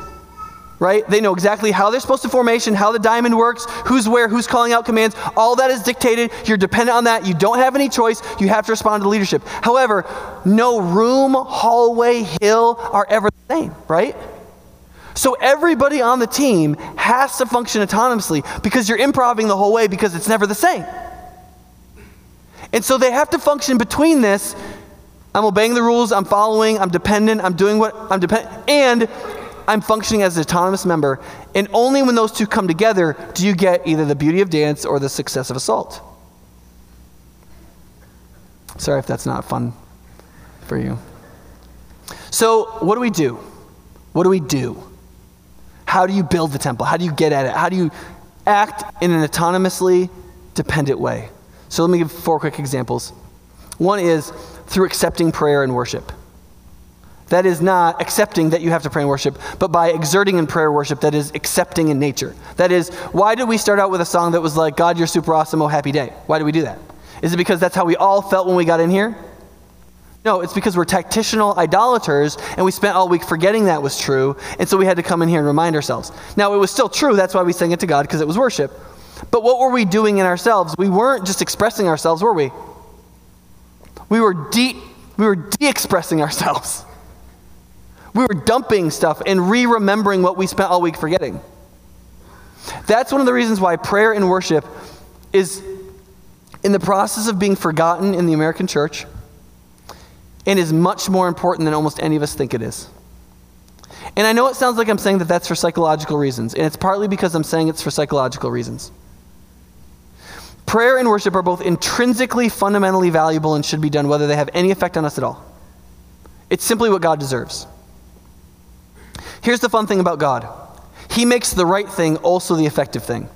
Right? They know exactly how they're supposed to formation, how the diamond works, who's where, who's calling out commands. All that is dictated. You're dependent on that. You don't have any choice. You have to respond to leadership. However, no room, hallway, hill are ever the same, right? So everybody on the team has to function autonomously because you're improving the whole way because it's never the same. And so they have to function between this I'm obeying the rules, I'm following, I'm dependent, I'm doing what I'm dependent, and I'm functioning as an autonomous member. And only when those two come together do you get either the beauty of dance or the success of assault. Sorry if that's not fun for you. So, what do we do? What do we do? How do you build the temple? How do you get at it? How do you act in an autonomously dependent way? So, let me give four quick examples. One is through accepting prayer and worship. That is not accepting that you have to pray and worship, but by exerting in prayer worship that is accepting in nature. That is, why did we start out with a song that was like, God, you're super awesome, oh, happy day? Why did we do that? Is it because that's how we all felt when we got in here? No, it's because we're tactitional idolaters and we spent all week forgetting that was true, and so we had to come in here and remind ourselves. Now, it was still true, that's why we sang it to God, because it was worship. But what were we doing in ourselves? We weren't just expressing ourselves, were we? We were de we were de-expressing ourselves. We were dumping stuff and re-remembering what we spent all week forgetting. That's one of the reasons why prayer and worship is in the process of being forgotten in the American church and is much more important than almost any of us think it is. And I know it sounds like I'm saying that that's for psychological reasons, and it's partly because I'm saying it's for psychological reasons. Prayer and worship are both intrinsically fundamentally valuable and should be done whether they have any effect on us at all. It's simply what God deserves. Here's the fun thing about God He makes the right thing also the effective thing.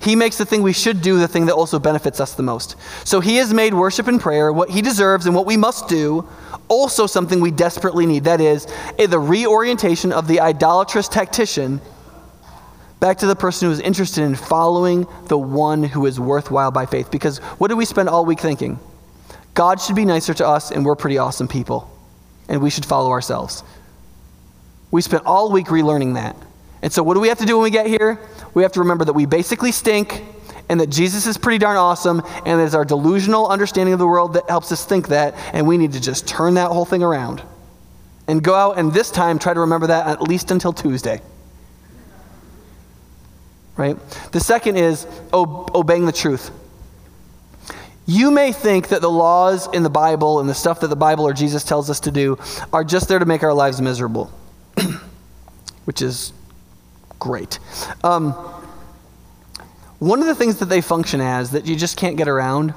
He makes the thing we should do the thing that also benefits us the most. So He has made worship and prayer what He deserves and what we must do also something we desperately need. That is, the reorientation of the idolatrous tactician back to the person who is interested in following the one who is worthwhile by faith. Because what do we spend all week thinking? God should be nicer to us, and we're pretty awesome people, and we should follow ourselves. We spent all week relearning that. And so, what do we have to do when we get here? We have to remember that we basically stink, and that Jesus is pretty darn awesome, and it's our delusional understanding of the world that helps us think that, and we need to just turn that whole thing around. And go out and this time try to remember that at least until Tuesday right? The second is obeying the truth. You may think that the laws in the Bible and the stuff that the Bible or Jesus tells us to do are just there to make our lives miserable, [COUGHS] which is great. Um, one of the things that they function as that you just can't get around,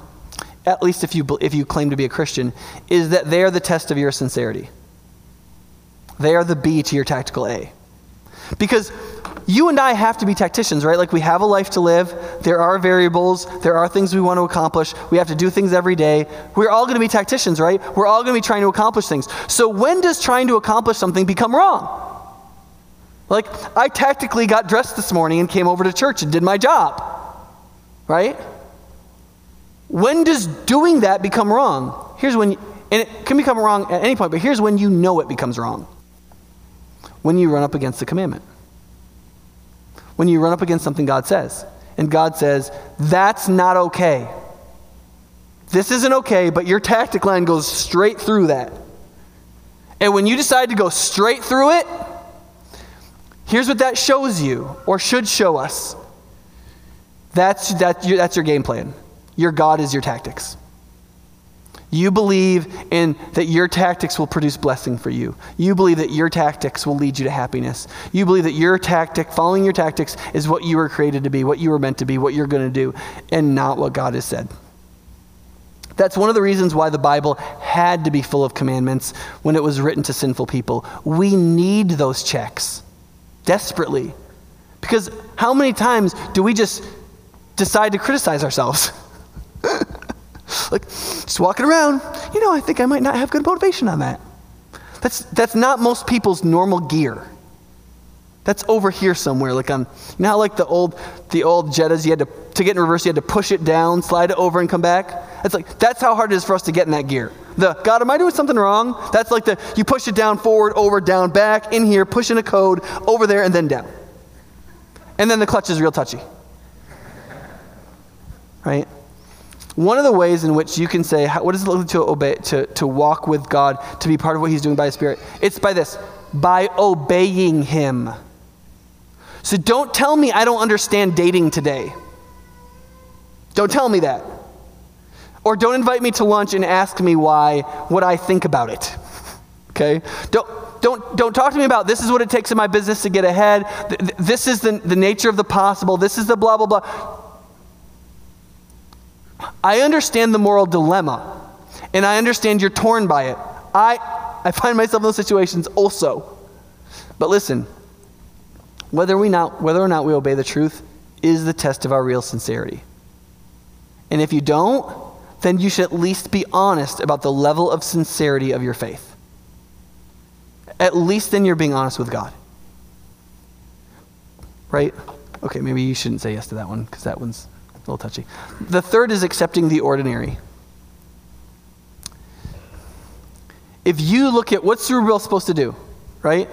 at least if you, if you claim to be a Christian, is that they are the test of your sincerity. They are the B to your tactical A. Because you and I have to be tacticians, right? Like we have a life to live. There are variables. There are things we want to accomplish. We have to do things every day. We're all going to be tacticians, right? We're all going to be trying to accomplish things. So when does trying to accomplish something become wrong? Like, I tactically got dressed this morning and came over to church and did my job. Right? When does doing that become wrong? Here's when, and it can become wrong at any point, but here's when you know it becomes wrong when you run up against the commandment. When you run up against something God says, and God says, that's not okay. This isn't okay, but your tactic line goes straight through that. And when you decide to go straight through it, here's what that shows you, or should show us. That's, that, that's your game plan. Your God is your tactics. You believe in that your tactics will produce blessing for you. You believe that your tactics will lead you to happiness. You believe that your tactic, following your tactics, is what you were created to be, what you were meant to be, what you're going to do, and not what God has said. That's one of the reasons why the Bible had to be full of commandments when it was written to sinful people. We need those checks desperately. Because how many times do we just decide to criticize ourselves? [LAUGHS] like, just walking around, you know, I think I might not have good motivation on that. That's, that's not most people's normal gear. That's over here somewhere, like on, you know how like the old, the old Jettas, you had to, to get in reverse, you had to push it down, slide it over, and come back? That's like, that's how hard it is for us to get in that gear. The, God, am I doing something wrong? That's like the, you push it down, forward, over, down, back, in here, pushing a code, over there, and then down. And then the clutch is real touchy. Right? One of the ways in which you can say, what does it look like to obey, to, to walk with God, to be part of what He's doing by Spirit? It's by this by obeying Him. So don't tell me I don't understand dating today. Don't tell me that. Or don't invite me to lunch and ask me why, what I think about it. Okay? Don't, don't, don't talk to me about this is what it takes in my business to get ahead. This is the, the nature of the possible. This is the blah, blah, blah. I understand the moral dilemma, and I understand you're torn by it. I, I find myself in those situations also. But listen, whether, we not, whether or not we obey the truth is the test of our real sincerity. And if you don't, then you should at least be honest about the level of sincerity of your faith. At least then you're being honest with God. Right? Okay, maybe you shouldn't say yes to that one because that one's a little touchy. The third is accepting the ordinary. If you look at what's Zerubbabel supposed to do, right?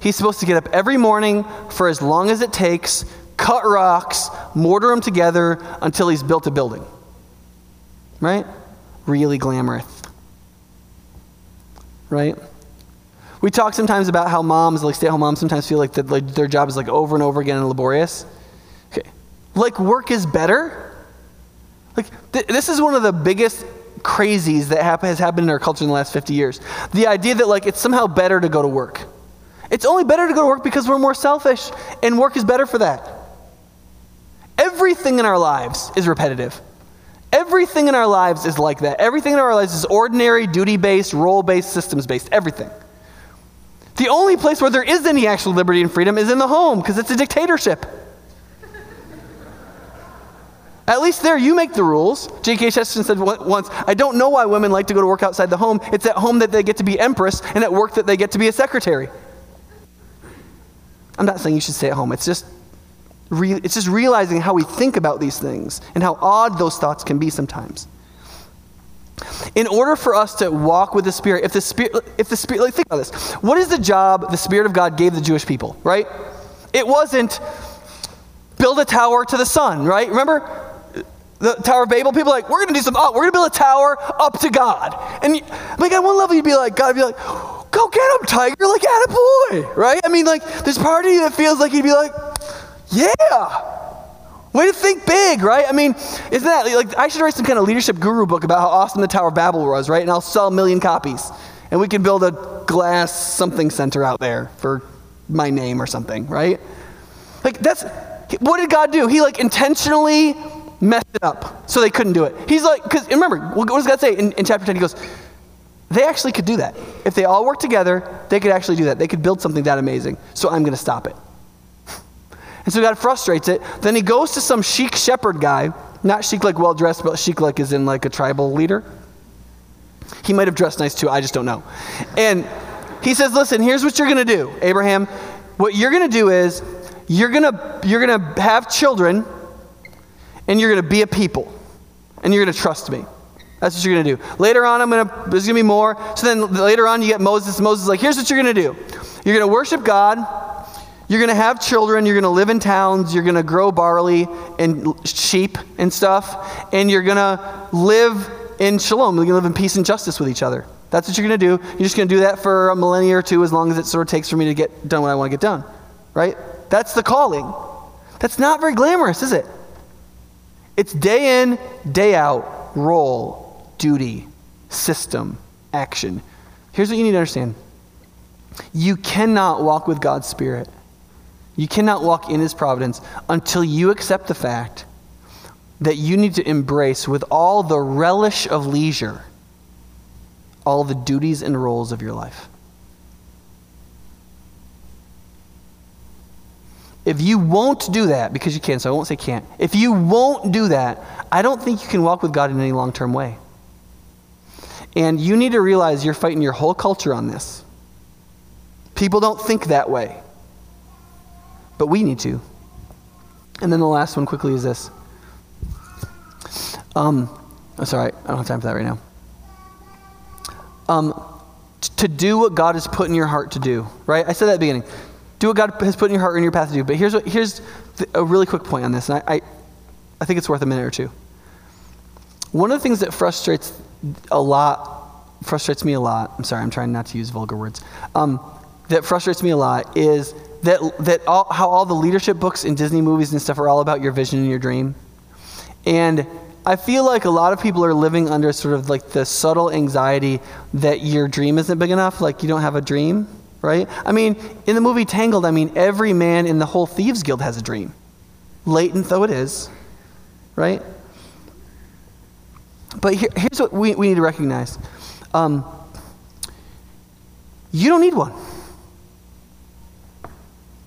He's supposed to get up every morning for as long as it takes, cut rocks, mortar them together until he's built a building. Right? Really glamorous. Right? We talk sometimes about how moms, like stay at home moms, sometimes feel like, that, like their job is like over and over again and laborious. Like work is better? Like, th- this is one of the biggest crazies that happen, has happened in our culture in the last 50 years. The idea that, like, it's somehow better to go to work. It's only better to go to work because we're more selfish, and work is better for that. Everything in our lives is repetitive. Everything in our lives is like that. Everything in our lives is ordinary, duty based, role based, systems based. Everything. The only place where there is any actual liberty and freedom is in the home because it's a dictatorship. At least there, you make the rules. G.K. Chesterton said once, I don't know why women like to go to work outside the home. It's at home that they get to be empress, and at work that they get to be a secretary. I'm not saying you should stay at home. It's just, re- it's just realizing how we think about these things and how odd those thoughts can be sometimes. In order for us to walk with the Spirit, if the Spirit, if the Spirit, like, think about this. What is the job the Spirit of God gave the Jewish people, right? It wasn't build a tower to the sun, right? Remember? The Tower of Babel, people are like, we're going to do something. Oh, we're going to build a tower up to God. And like at one level, you'd be like, God be like, go get him, tiger. Like, at a boy, right? I mean, like, there's part of you that feels like he'd be like, yeah. Way to think big, right? I mean, isn't that like I should write some kind of leadership guru book about how awesome the Tower of Babel was, right? And I'll sell a million copies. And we can build a glass something center out there for my name or something, right? Like that's what did God do? He like intentionally messed it up so they couldn't do it. He's like, because remember, what does God say in, in chapter 10? He goes, they actually could do that. If they all worked together, they could actually do that. They could build something that amazing. So I'm going to stop it. [LAUGHS] And so God frustrates it. Then he goes to some sheikh shepherd guy, not chic like well dressed, but sheikh like is in like a tribal leader. He might have dressed nice too, I just don't know. And he says, Listen, here's what you're going to do, Abraham. What you're going to do is you're going to you're going to have children and you're going to be a people and you're going to trust me. That's what you're going to do. Later on, I'm going to, there's going to be more. So then later on, you get Moses. Moses is like, here's what you're going to do. You're going to worship God. You're going to have children. You're going to live in towns. You're going to grow barley and sheep and stuff. And you're going to live in shalom. You're going to live in peace and justice with each other. That's what you're going to do. You're just going to do that for a millennia or two as long as it sort of takes for me to get done what I want to get done. Right? That's the calling. That's not very glamorous, is it? It's day in, day out, role, duty, system, action. Here's what you need to understand you cannot walk with God's Spirit, you cannot walk in His providence until you accept the fact that you need to embrace with all the relish of leisure all the duties and roles of your life. If you won't do that, because you can, so I won't say can't. If you won't do that, I don't think you can walk with God in any long term way. And you need to realize you're fighting your whole culture on this. People don't think that way. But we need to. And then the last one quickly is this. Um, oh, sorry, I don't have time for that right now um, to do what God has put in your heart to do, right? I said that at the beginning. Do what God has put in your heart and your path to do. But here's, what, here's the, a really quick point on this, and I, I, I think it's worth a minute or two. One of the things that frustrates a lot, frustrates me a lot, I'm sorry, I'm trying not to use vulgar words, um, that frustrates me a lot is that, that all, how all the leadership books and Disney movies and stuff are all about your vision and your dream. And I feel like a lot of people are living under sort of like the subtle anxiety that your dream isn't big enough, like you don't have a dream, right? I mean, in the movie Tangled, I mean, every man in the whole Thieves Guild has a dream, latent though it is, right? But here, here's what we, we need to recognize um, you don't need one.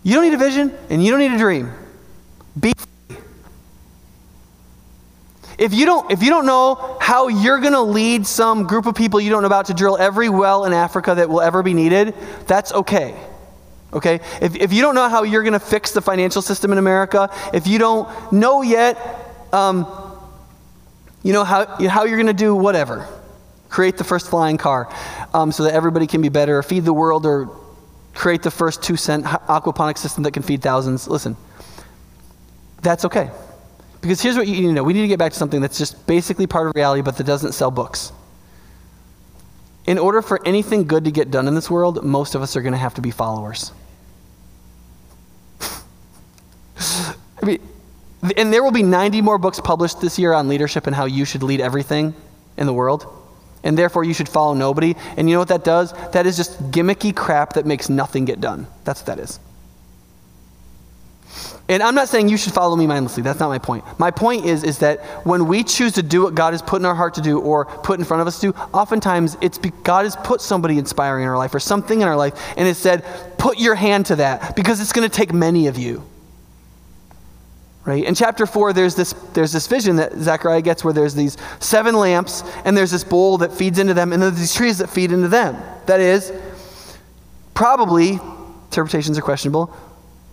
You don't need a vision, and you don't need a dream. Be if you don't, if you don't know how you're going to lead some group of people you don't know about to drill every well in Africa that will ever be needed, that's okay. Okay? If, if you don't know how you're going to fix the financial system in America, if you don't know yet, um, you know, how, how you're going to do whatever, create the first flying car um, so that everybody can be better, or feed the world, or create the first two cent aquaponic system that can feed thousands, listen, that's okay. Because here's what you need to know we need to get back to something that's just basically part of reality, but that doesn't sell books. In order for anything good to get done in this world, most of us are going to have to be followers. [LAUGHS] I mean, and there will be 90 more books published this year on leadership and how you should lead everything in the world. And therefore, you should follow nobody. And you know what that does? That is just gimmicky crap that makes nothing get done. That's what that is. And I'm not saying you should follow me mindlessly. That's not my point. My point is, is that when we choose to do what God has put in our heart to do or put in front of us to do, oftentimes it's be- God has put somebody inspiring in our life or something in our life and has said, put your hand to that because it's going to take many of you. Right? In chapter 4, there's this, there's this vision that Zechariah gets where there's these seven lamps and there's this bowl that feeds into them and there's these trees that feed into them. That is, probably, interpretations are questionable,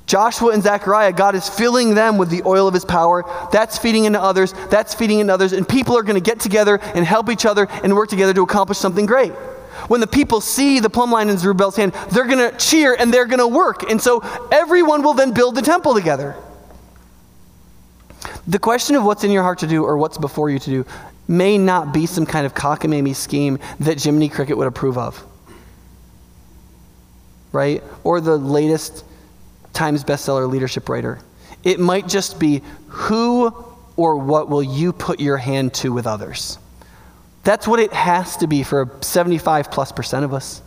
Joshua and Zechariah, God is filling them with the oil of his power. That's feeding into others. That's feeding into others. And people are going to get together and help each other and work together to accomplish something great. When the people see the plumb line in Zerubbabel's hand, they're going to cheer and they're going to work. And so everyone will then build the temple together. The question of what's in your heart to do or what's before you to do may not be some kind of cockamamie scheme that Jiminy Cricket would approve of. Right? Or the latest Times bestseller leadership writer. It might just be who or what will you put your hand to with others? That's what it has to be for 75 plus percent of us.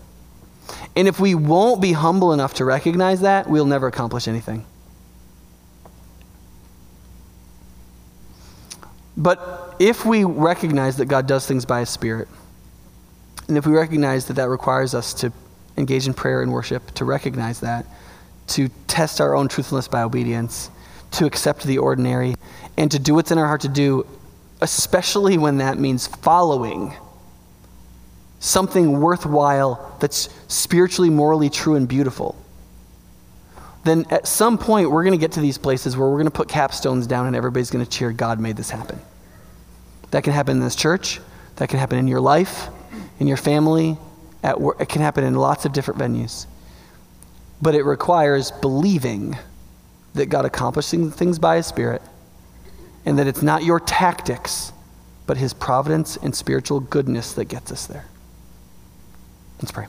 And if we won't be humble enough to recognize that, we'll never accomplish anything. But if we recognize that God does things by His Spirit, and if we recognize that that requires us to engage in prayer and worship, to recognize that, to test our own truthfulness by obedience, to accept the ordinary, and to do what's in our heart to do, especially when that means following something worthwhile that's spiritually, morally true, and beautiful. then at some point we're going to get to these places where we're going to put capstones down and everybody's going to cheer, God made this happen. That can happen in this church, that can happen in your life, in your family, at work. It can happen in lots of different venues. But it requires believing that God accomplishing things by His Spirit and that it's not your tactics, but His providence and spiritual goodness that gets us there. Let's pray.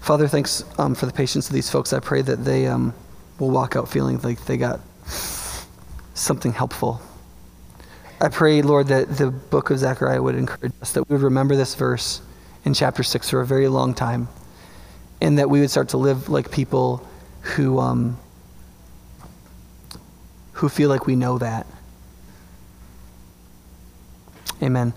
Father, thanks um, for the patience of these folks. I pray that they um, will walk out feeling like they got something helpful. I pray, Lord, that the book of Zechariah would encourage us, that we would remember this verse in chapter 6 for a very long time, and that we would start to live like people who, um, who feel like we know that. Amen.